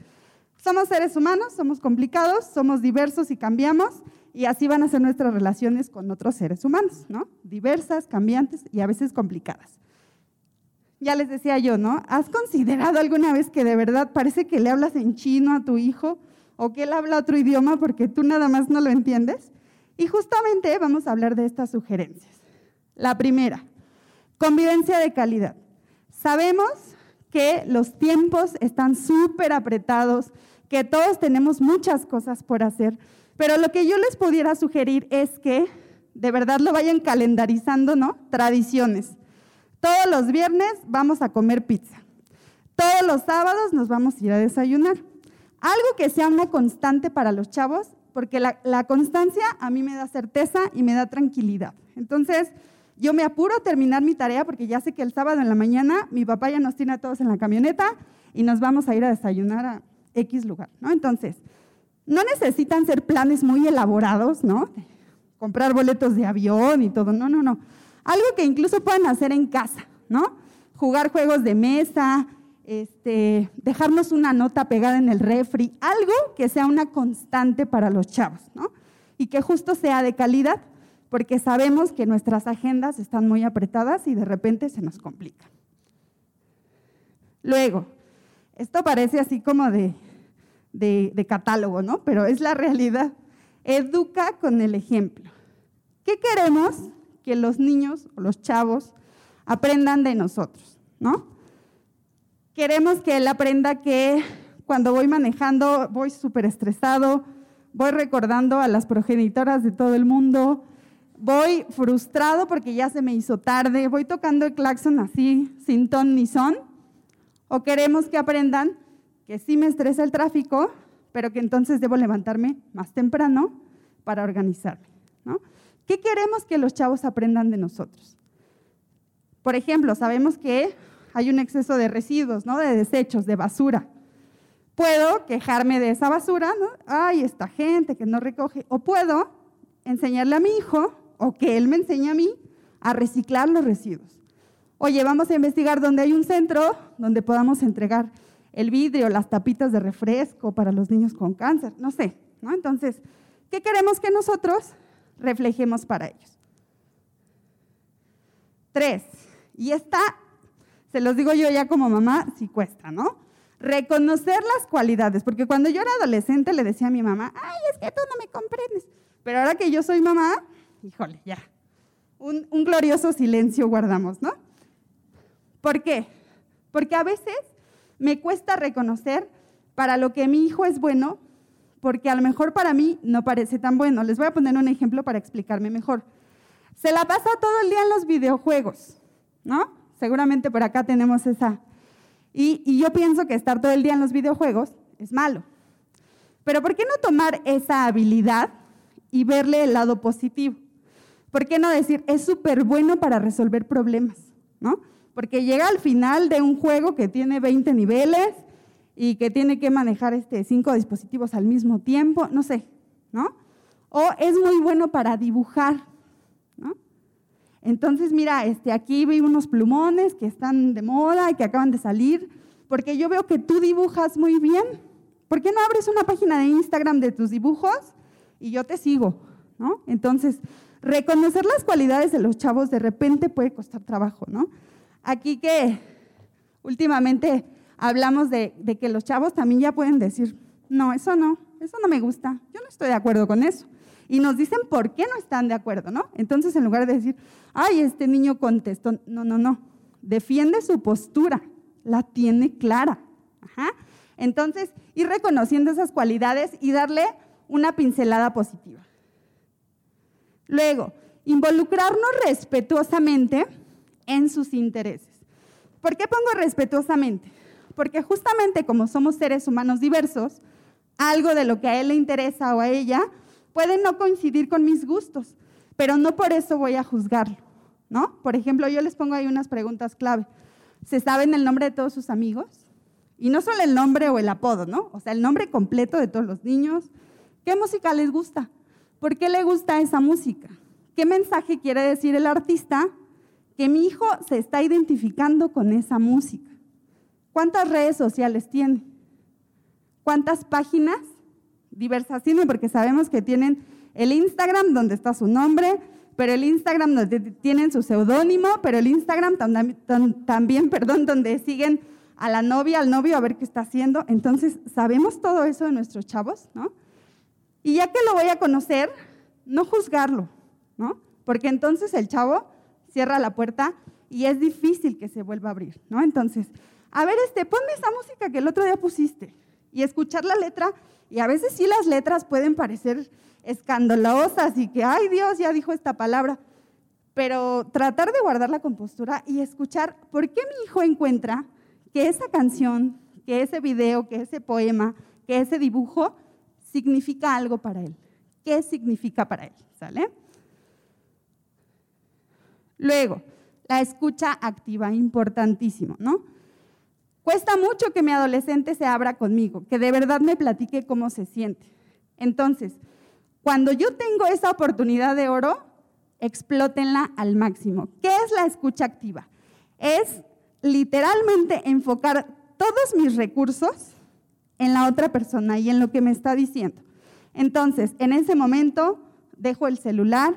somos seres humanos, somos complicados, somos diversos y cambiamos y así van a ser nuestras relaciones con otros seres humanos, ¿no? Diversas, cambiantes y a veces complicadas ya les decía yo, ¿no? ¿Has considerado alguna vez que de verdad parece que le hablas en chino a tu hijo o que él habla otro idioma porque tú nada más no lo entiendes? Y justamente vamos a hablar de estas sugerencias. La primera, convivencia de calidad. Sabemos que los tiempos están súper apretados, que todos tenemos muchas cosas por hacer, pero lo que yo les pudiera sugerir es que de verdad lo vayan calendarizando, ¿no? Tradiciones. Todos los viernes vamos a comer pizza. Todos los sábados nos vamos a ir a desayunar. Algo que sea una constante para los chavos porque la, constancia a mí me da certeza y me da tranquilidad. Entonces, yo me apuro a terminar mi tarea porque ya sé que el sábado en la mañana mi papá ya nos tiene a todos en la camioneta y nos vamos a ir a desayunar a X lugar, ¿no? Entonces, no necesitan ser planes muy elaborados, ¿no? Comprar boletos de avión y todo, no, no, no. Algo que incluso puedan hacer en casa, ¿no? Jugar juegos de mesa, este, dejarnos una nota pegada en el refri, algo que sea una constante para los chavos, ¿no? Y que justo sea de calidad, porque sabemos que nuestras agendas están muy apretadas y de repente se nos complica. Luego, esto parece así como de, de, catálogo, ¿no? Pero es la realidad. Educa con el ejemplo. ¿Qué queremos que los niños o los chavos aprendan de nosotros, ¿no? Queremos que él aprenda que cuando voy manejando voy súper estresado, voy recordando a las progenitoras de todo el mundo, voy frustrado porque ya se me hizo tarde, voy tocando el claxon así, sin ton ni son, o queremos que aprendan que sí me estresa el tráfico, pero que entonces debo levantarme más temprano para organizarme. ¿no? ¿Qué queremos que los chavos aprendan de nosotros? Por ejemplo, sabemos que hay un exceso de residuos, ¿no? de desechos, de basura. Puedo quejarme de esa basura, ¿no? Ay, esta gente que no recoge. O puedo enseñarle a mi hijo o que él me enseñe a mí a reciclar los residuos. Oye, vamos a investigar dónde hay un centro donde podamos entregar el vidrio, las tapitas de refresco para los niños con cáncer, no sé. Entonces, ¿qué queremos que nosotros reflejemos para ellos? Tres, y esta, se los digo yo ya como mamá, sí cuesta, ¿no? Reconocer las cualidades, porque cuando yo era adolescente le decía a mi mamá, ay, es que tú no me comprendes, pero ahora que yo soy mamá, híjole, ya. Un, glorioso silencio guardamos, ¿no? ¿Por qué? Porque a veces me cuesta reconocer para lo que mi hijo es bueno, porque a lo mejor para mí no parece tan bueno. Les voy a poner un ejemplo para explicarme mejor. Se la pasa todo el día en los videojuegos, ¿no? Seguramente por acá tenemos esa. Y, yo pienso que estar todo el día en los videojuegos es malo. Pero ¿por qué no tomar esa habilidad y verle el lado positivo? ¿Por qué no decir, es súper bueno para resolver problemas? ¿no? Porque llega al final de un juego que tiene 20 niveles y que tiene que manejar este, cinco dispositivos al mismo tiempo, no sé, ¿no? O es muy bueno para dibujar, ¿no? Entonces, mira, este, aquí vi unos plumones que están de moda y que acaban de salir, porque yo veo que tú dibujas muy bien. ¿Por qué no abres una página de Instagram de tus dibujos y yo te sigo? ¿no? Entonces, reconocer las cualidades de los chavos de repente puede costar trabajo, ¿no? Aquí que últimamente hablamos de, que los chavos también ya pueden decir, no, eso no, eso no me gusta, yo no estoy de acuerdo con eso. Y nos dicen por qué no están de acuerdo, ¿no? Entonces, en lugar de decir, ay, este niño contestó, no, no, no, defiende su postura, la tiene clara. Entonces, ir reconociendo esas cualidades y darle una pincelada positiva. Luego, involucrarnos respetuosamente en sus intereses. ¿Por qué pongo respetuosamente? Porque justamente como somos seres humanos diversos, algo de lo que a él le interesa o a ella puede no coincidir con mis gustos, pero no por eso voy a juzgarlo, ¿no? Por ejemplo, yo les pongo ahí unas preguntas clave. ¿Se saben el nombre de todos sus amigos? Y no solo el nombre o el apodo, ¿no? O sea, el nombre completo de todos los niños. ¿Qué música les gusta? ¿Por qué le gusta esa música? ¿Qué mensaje quiere decir el artista? Que mi hijo se está identificando con esa música. ¿Cuántas redes sociales tiene? ¿Cuántas páginas? Diversas tiene, porque sabemos que tienen el Instagram donde está su nombre, pero el Instagram donde tienen su seudónimo, pero el Instagram también, perdón, donde siguen a la novia, al novio, a ver qué está haciendo. Entonces, sabemos todo eso de nuestros chavos, ¿no? Y ya que lo voy a conocer, no juzgarlo, ¿no? Porque entonces el chavo cierra la puerta y es difícil que se vuelva a abrir, ¿no? Entonces, a ver, este, ponme esa música que el otro día pusiste y escuchar la letra, y a veces sí las letras pueden parecer escandalosas y que, ay Dios, ya dijo esta palabra, pero tratar de guardar la compostura y escuchar por qué mi hijo encuentra que esa canción, que ese video, que ese poema, que ese dibujo significa algo para él. ¿Qué significa para él? ¿Sale? Luego, la escucha activa, importantísimo, ¿no? Cuesta mucho que mi adolescente se abra conmigo, que de verdad me platique cómo se siente. Entonces, cuando yo tengo esa oportunidad de oro, explótenla al máximo. ¿Qué es la escucha activa? Es literalmente enfocar todos mis recursos en la otra persona y en lo que me está diciendo. Entonces, en ese momento dejo el celular,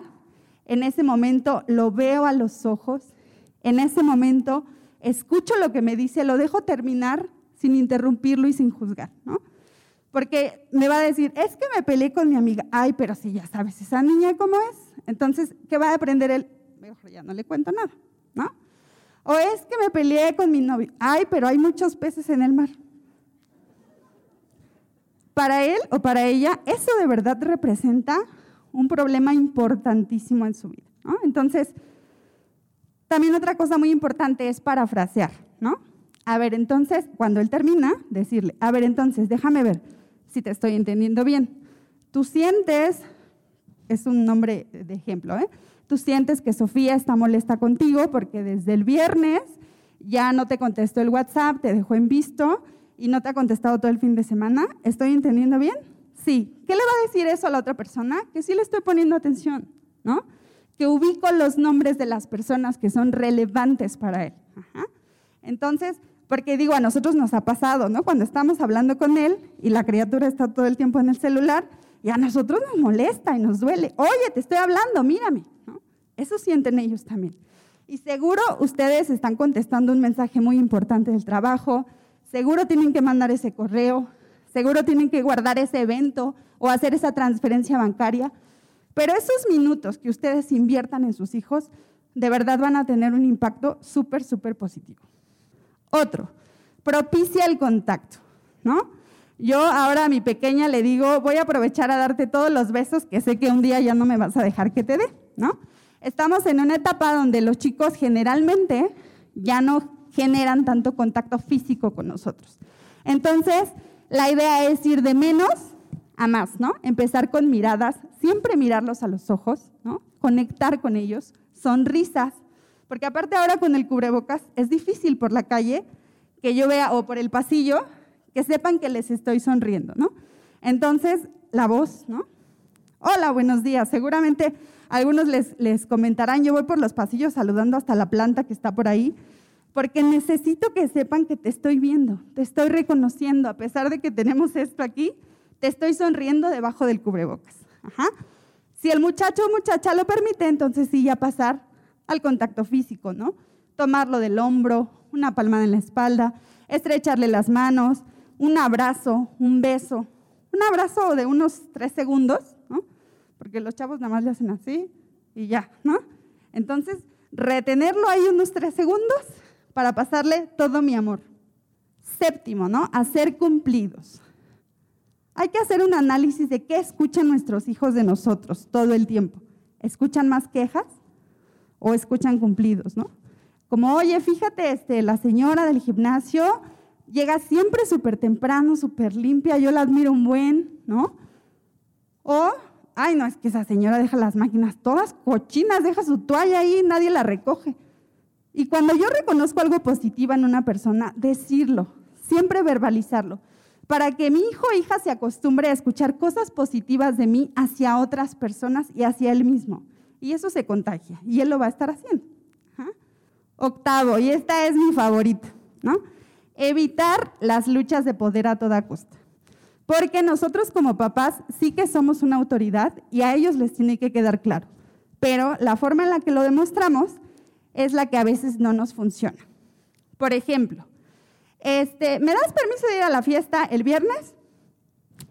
en ese momento lo veo a los ojos, en ese momento escucho lo que me dice, lo dejo terminar sin interrumpirlo y sin juzgar, ¿no? Porque me va a decir, es que me peleé con mi amiga. Ay, pero si ya sabes esa niña cómo es. Entonces, ¿qué va a aprender él? Mejor ya no le cuento nada, ¿no? O es que me peleé con mi novio. Ay, pero hay muchos peces en el mar. Para él o para ella, eso de verdad representa un problema importantísimo en su vida. ¿no? Entonces, también otra cosa muy importante es parafrasear, ¿no? A ver, entonces, cuando él termina, decirle, a ver, entonces, déjame ver si te estoy entendiendo bien. Tú sientes, es un nombre de ejemplo, ¿eh? Tú sientes que Sofía está molesta contigo porque desde el viernes ya no te contestó el WhatsApp, te dejó en visto y no te ha contestado todo el fin de semana. ¿Estoy entendiendo bien? Sí. ¿Qué le va a decir eso a la otra persona? Que sí le estoy poniendo atención, ¿no? Que ubico los nombres de las personas que son relevantes para él. Entonces, porque digo, a nosotros nos ha pasado, ¿no? Cuando estamos hablando con él y la criatura está todo el tiempo en el celular y a nosotros nos molesta y nos duele. Oye, te estoy hablando, mírame. Eso sienten ellos también. Y seguro ustedes están contestando un mensaje muy importante del trabajo, seguro tienen que mandar ese correo, seguro tienen que guardar ese evento o hacer esa transferencia bancaria, pero esos minutos que ustedes inviertan en sus hijos de verdad van a tener un impacto súper, súper positivo. Otro, propicia el contacto, ¿no? Yo ahora a mi pequeña le digo, voy a aprovechar a darte todos los besos que sé que un día ya no me vas a dejar que te dé, ¿no? Estamos en una etapa donde los chicos generalmente ya no generan tanto contacto físico con nosotros. Entonces, la idea es ir de menos más, ¿no? Empezar con miradas, siempre mirarlos a los ojos, ¿no? Conectar con ellos, sonrisas, porque aparte ahora con el cubrebocas es difícil por la calle que yo vea o por el pasillo que sepan que les estoy sonriendo, ¿no? Entonces, la voz, ¿no? Hola, buenos días. Seguramente algunos les, les comentarán, yo voy por los pasillos saludando hasta la planta que está por ahí, porque necesito que sepan que te estoy viendo, te estoy reconociendo, a pesar de que tenemos esto aquí, te estoy sonriendo debajo del cubrebocas. Si el muchacho o muchacha lo permite, entonces sí ya pasar al contacto físico, ¿no? Tomarlo del hombro, una palmada en la espalda, estrecharle las manos, un abrazo, un beso, un abrazo de unos tres segundos, ¿no? Porque los chavos nada más le hacen así y ya, ¿no? Entonces, retenerlo ahí unos tres segundos para pasarle todo mi amor. Séptimo, ¿no? Hacer cumplidos. Hay que hacer un análisis de qué escuchan nuestros hijos de nosotros todo el tiempo. ¿Escuchan más quejas o escuchan cumplidos, no? Como, oye, fíjate, este, la señora del gimnasio llega siempre súper temprano, súper limpia, yo la admiro un buen, ¿no? O, ay, no, es que esa señora deja las máquinas todas cochinas, deja su toalla ahí, nadie la recoge. Y cuando yo reconozco algo positivo en una persona, decirlo, siempre verbalizarlo, para que mi hijo o hija se acostumbre a escuchar cosas positivas de mí hacia otras personas y hacia él mismo. Y eso se contagia y él lo va a estar haciendo. Octavo, y esta es mi favorita, ¿no? Evitar las luchas de poder a toda costa. Porque nosotros como papás sí que somos una autoridad y a ellos les tiene que quedar claro. Pero la forma en la que lo demostramos es la que a veces no nos funciona. Por ejemplo, este, ¿me das permiso de ir a la fiesta el viernes?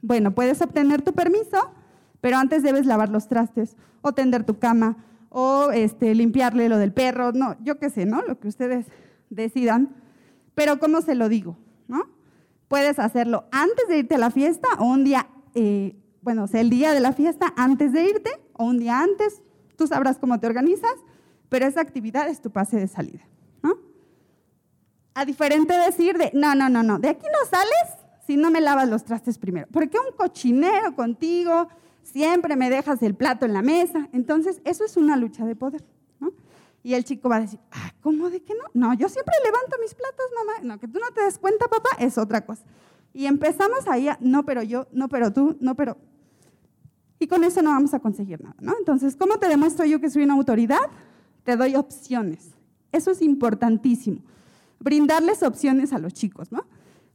Bueno, puedes obtener tu permiso, pero antes debes lavar los trastes o tender tu cama o este, limpiarle lo del perro, no, yo qué sé, ¿no? Lo que ustedes decidan. Pero ¿cómo se lo digo? ¿No? Puedes hacerlo antes de irte a la fiesta o un día, eh, bueno, sea, el día de la fiesta antes de irte o un día antes, tú sabrás cómo te organizas, pero esa actividad es tu pase de salida. A diferente decir de, no, no, no, no, de aquí no sales si no me lavas los trastes primero? ¿Por qué un cochinero contigo? Siempre me dejas el plato en la mesa. Entonces, eso es una lucha de poder. ¿no? Y el chico va a decir, ah, ¿cómo de que no? No, yo siempre levanto mis platos, mamá. No, que tú no te des cuenta, papá, es otra cosa. Y empezamos ahí a, no, pero yo, no, pero tú, no, pero... Y con eso no vamos a conseguir nada, ¿no? Entonces, ¿cómo te demuestro yo que soy una autoridad? Te doy opciones. Eso es importantísimo. Brindarles opciones a los chicos, ¿no?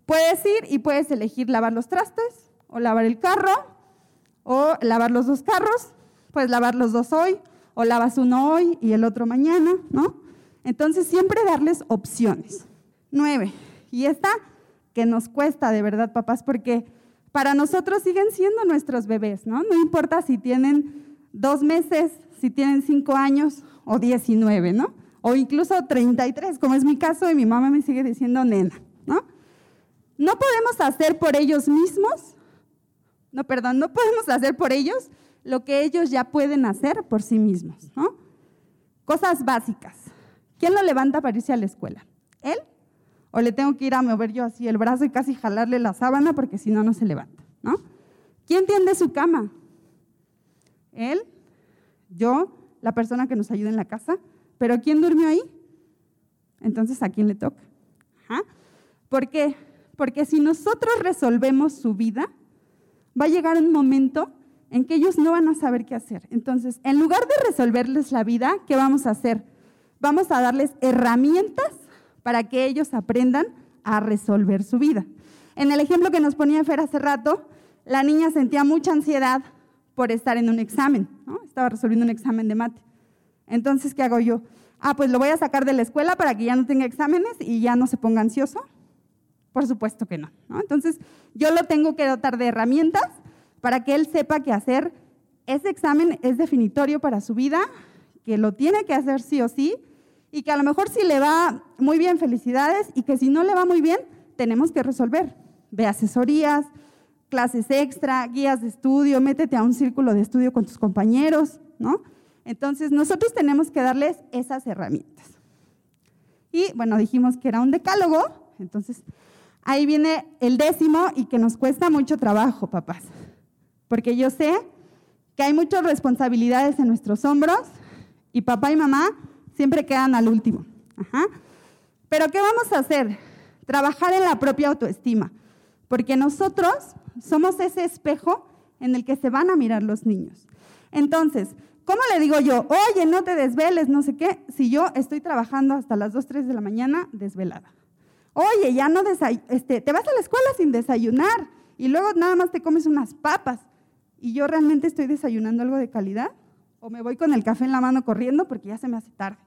Puedes ir y puedes elegir lavar los trastes o lavar el carro o lavar los dos carros. Puedes lavar los dos hoy o lavas uno hoy y el otro mañana, ¿no? Entonces, siempre darles opciones. Nueve. Y esta que nos cuesta de verdad, papás, porque para nosotros siguen siendo nuestros bebés, ¿no? No importa si tienen dos meses, si tienen cinco años o diecinueve, ¿no? O incluso treinta y tres, como es mi caso, y mi mamá me sigue diciendo nena, ¿no? No podemos hacer por ellos mismos, no, perdón, no podemos hacer por ellos lo que ellos ya pueden hacer por sí mismos, ¿no? Cosas básicas. ¿Quién lo levanta para irse a la escuela? ¿Él o le tengo que ir a mover yo así el brazo y casi jalarle la sábana porque si no, no se levanta, ¿no? ¿Quién tiende su cama? Él, yo, la persona que nos ayuda en la casa, pero ¿quién durmió ahí? Entonces, ¿a quién le toca? ¿Por qué? Porque si nosotros resolvemos su vida, va a llegar un momento en que ellos no van a saber qué hacer. Entonces, en lugar de resolverles la vida, ¿qué vamos a hacer? Vamos a darles herramientas para que ellos aprendan a resolver su vida. En el ejemplo que nos ponía Fer hace rato, la niña sentía mucha ansiedad por estar en un examen, estaba resolviendo un examen de mate. Entonces, ¿qué hago yo? Ah, pues lo voy a sacar de la escuela para que ya no tenga exámenes y ya no se ponga ansioso. Por supuesto que no. Entonces, yo lo tengo que dotar de herramientas para que él sepa que hacer ese examen es definitorio para su vida, que lo tiene que hacer sí o sí, y que a lo mejor si le va muy bien, felicidades, y que si no le va muy bien, tenemos que resolver. Ve asesorías, clases extra, guías de estudio, métete a un círculo de estudio con tus compañeros, ¿no? Entonces, nosotros tenemos que darles esas herramientas. Y bueno, dijimos que era un decálogo, entonces ahí viene el décimo y que nos cuesta mucho trabajo, papás, porque yo sé que hay muchas responsabilidades en nuestros hombros y papá y mamá siempre quedan al último. Pero ¿qué vamos a hacer? Trabajar en la propia autoestima, porque nosotros somos ese espejo en el que se van a mirar los niños. Entonces, ¿cómo le digo yo, oye, no te desveles, no sé qué, si yo estoy trabajando hasta las 2, 3 de la mañana desvelada? Oye, ya no este, te vas a la escuela sin desayunar y luego nada más te comes unas papas y yo realmente estoy desayunando algo de calidad o me voy con el café en la mano corriendo porque ya se me hace tarde.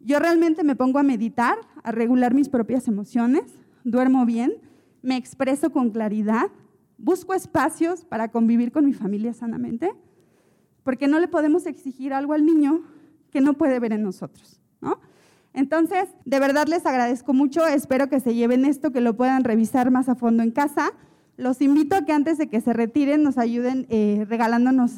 Yo realmente me pongo a meditar, a regular mis propias emociones, duermo bien, me expreso con claridad, busco espacios para convivir con mi familia sanamente, porque no le podemos exigir algo al niño que no puede ver en nosotros. Entonces, de verdad les agradezco mucho, espero que se lleven esto, que lo puedan revisar más a fondo en casa. Los invito a que antes de que se retiren nos ayuden eh, regalándonos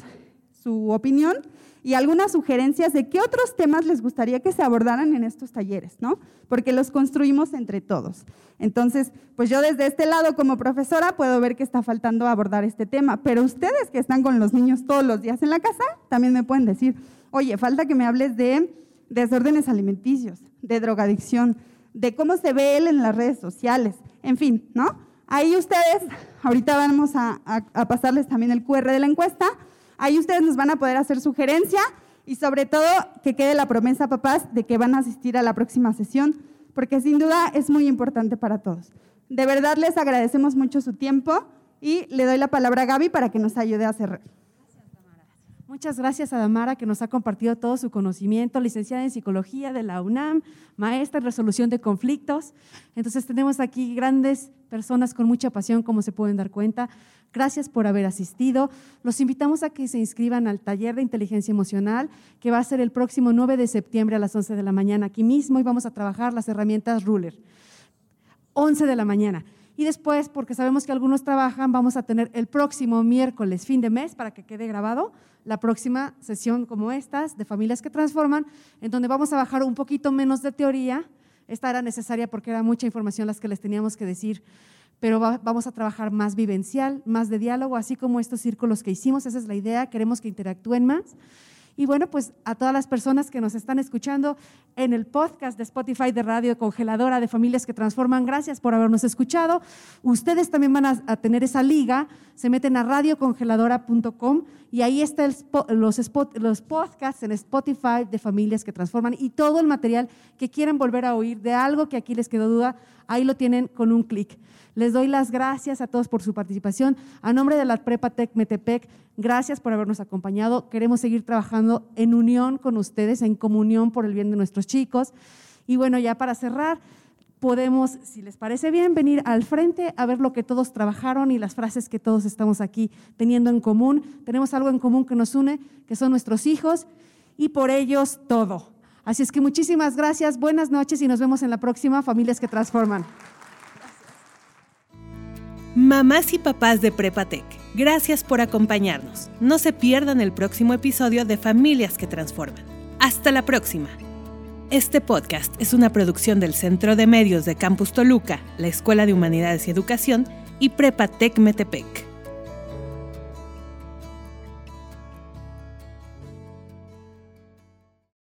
su opinión y algunas sugerencias de qué otros temas les gustaría que se abordaran en estos talleres, ¿no? Porque los construimos entre todos. Entonces, pues yo desde este lado como profesora puedo ver que está faltando abordar este tema, pero ustedes que están con los niños todos los días en la casa, también me pueden decir, oye, falta que me hables de desórdenes alimenticios, de drogadicción, de cómo se ve él en las redes sociales, en fin, ¿no? Ahí ustedes, ahorita vamos a, pasarles también el QR de la encuesta, Ahí ustedes nos van a poder hacer sugerencia y sobre todo que quede la promesa, papás, de que van a asistir a la próxima sesión, porque sin duda es muy importante para todos. De verdad les agradecemos mucho su tiempo y le doy la palabra a Gaby para que nos ayude a cerrar. Muchas gracias a Damara que nos ha compartido todo su conocimiento, licenciada en psicología de la UNAM, maestra en resolución de conflictos. Entonces tenemos aquí grandes personas con mucha pasión, como se pueden dar cuenta. Gracias por haber asistido. Los invitamos a que se inscriban al taller de inteligencia emocional que va a ser el próximo 9 de septiembre a las 11 de la mañana aquí mismo y vamos a trabajar las herramientas Ruler. 11 de la mañana. Y después, porque sabemos que algunos trabajan, vamos a tener el próximo miércoles, fin de mes, para que quede grabado, la próxima sesión como estas de Familias que Transforman, en donde vamos a bajar un poquito menos de teoría. Esta era necesaria porque era mucha información las que les teníamos que decir pero vamos a trabajar más vivencial, más de diálogo, así como estos círculos que hicimos, esa es la idea, queremos que interactúen más. Y bueno, pues a todas las personas que nos están escuchando en el podcast de Spotify de Radio Congeladora de Familias que Transforman, gracias por habernos escuchado. Ustedes también van a, tener esa liga, se meten a radiocongeladora.com y ahí están los, los podcasts en Spotify de Familias que Transforman y todo el material que quieran volver a oír de algo que aquí les quedó duda, ahí lo tienen con un clic. Les doy las gracias a todos por su participación. A nombre de la Prepa Tech Metepec, gracias por habernos acompañado. Queremos seguir trabajando en unión con ustedes, en comunión por el bien de nuestros chicos. Y bueno, ya para cerrar, podemos, si les parece bien, venir al frente a ver lo que todos trabajaron y las frases que todos estamos aquí teniendo en común. Tenemos algo en común que nos une, que son nuestros hijos, y por ellos todo. Así es que muchísimas gracias, buenas noches y nos vemos en la próxima Familias que Transforman. Mamás y papás de Prepatec, gracias por acompañarnos. No se pierdan el próximo episodio de Familias que Transforman. Hasta la próxima. Este podcast es una producción del Centro de Medios de Campus Toluca, la Escuela de Humanidades y Educación y Prepatec Metepec.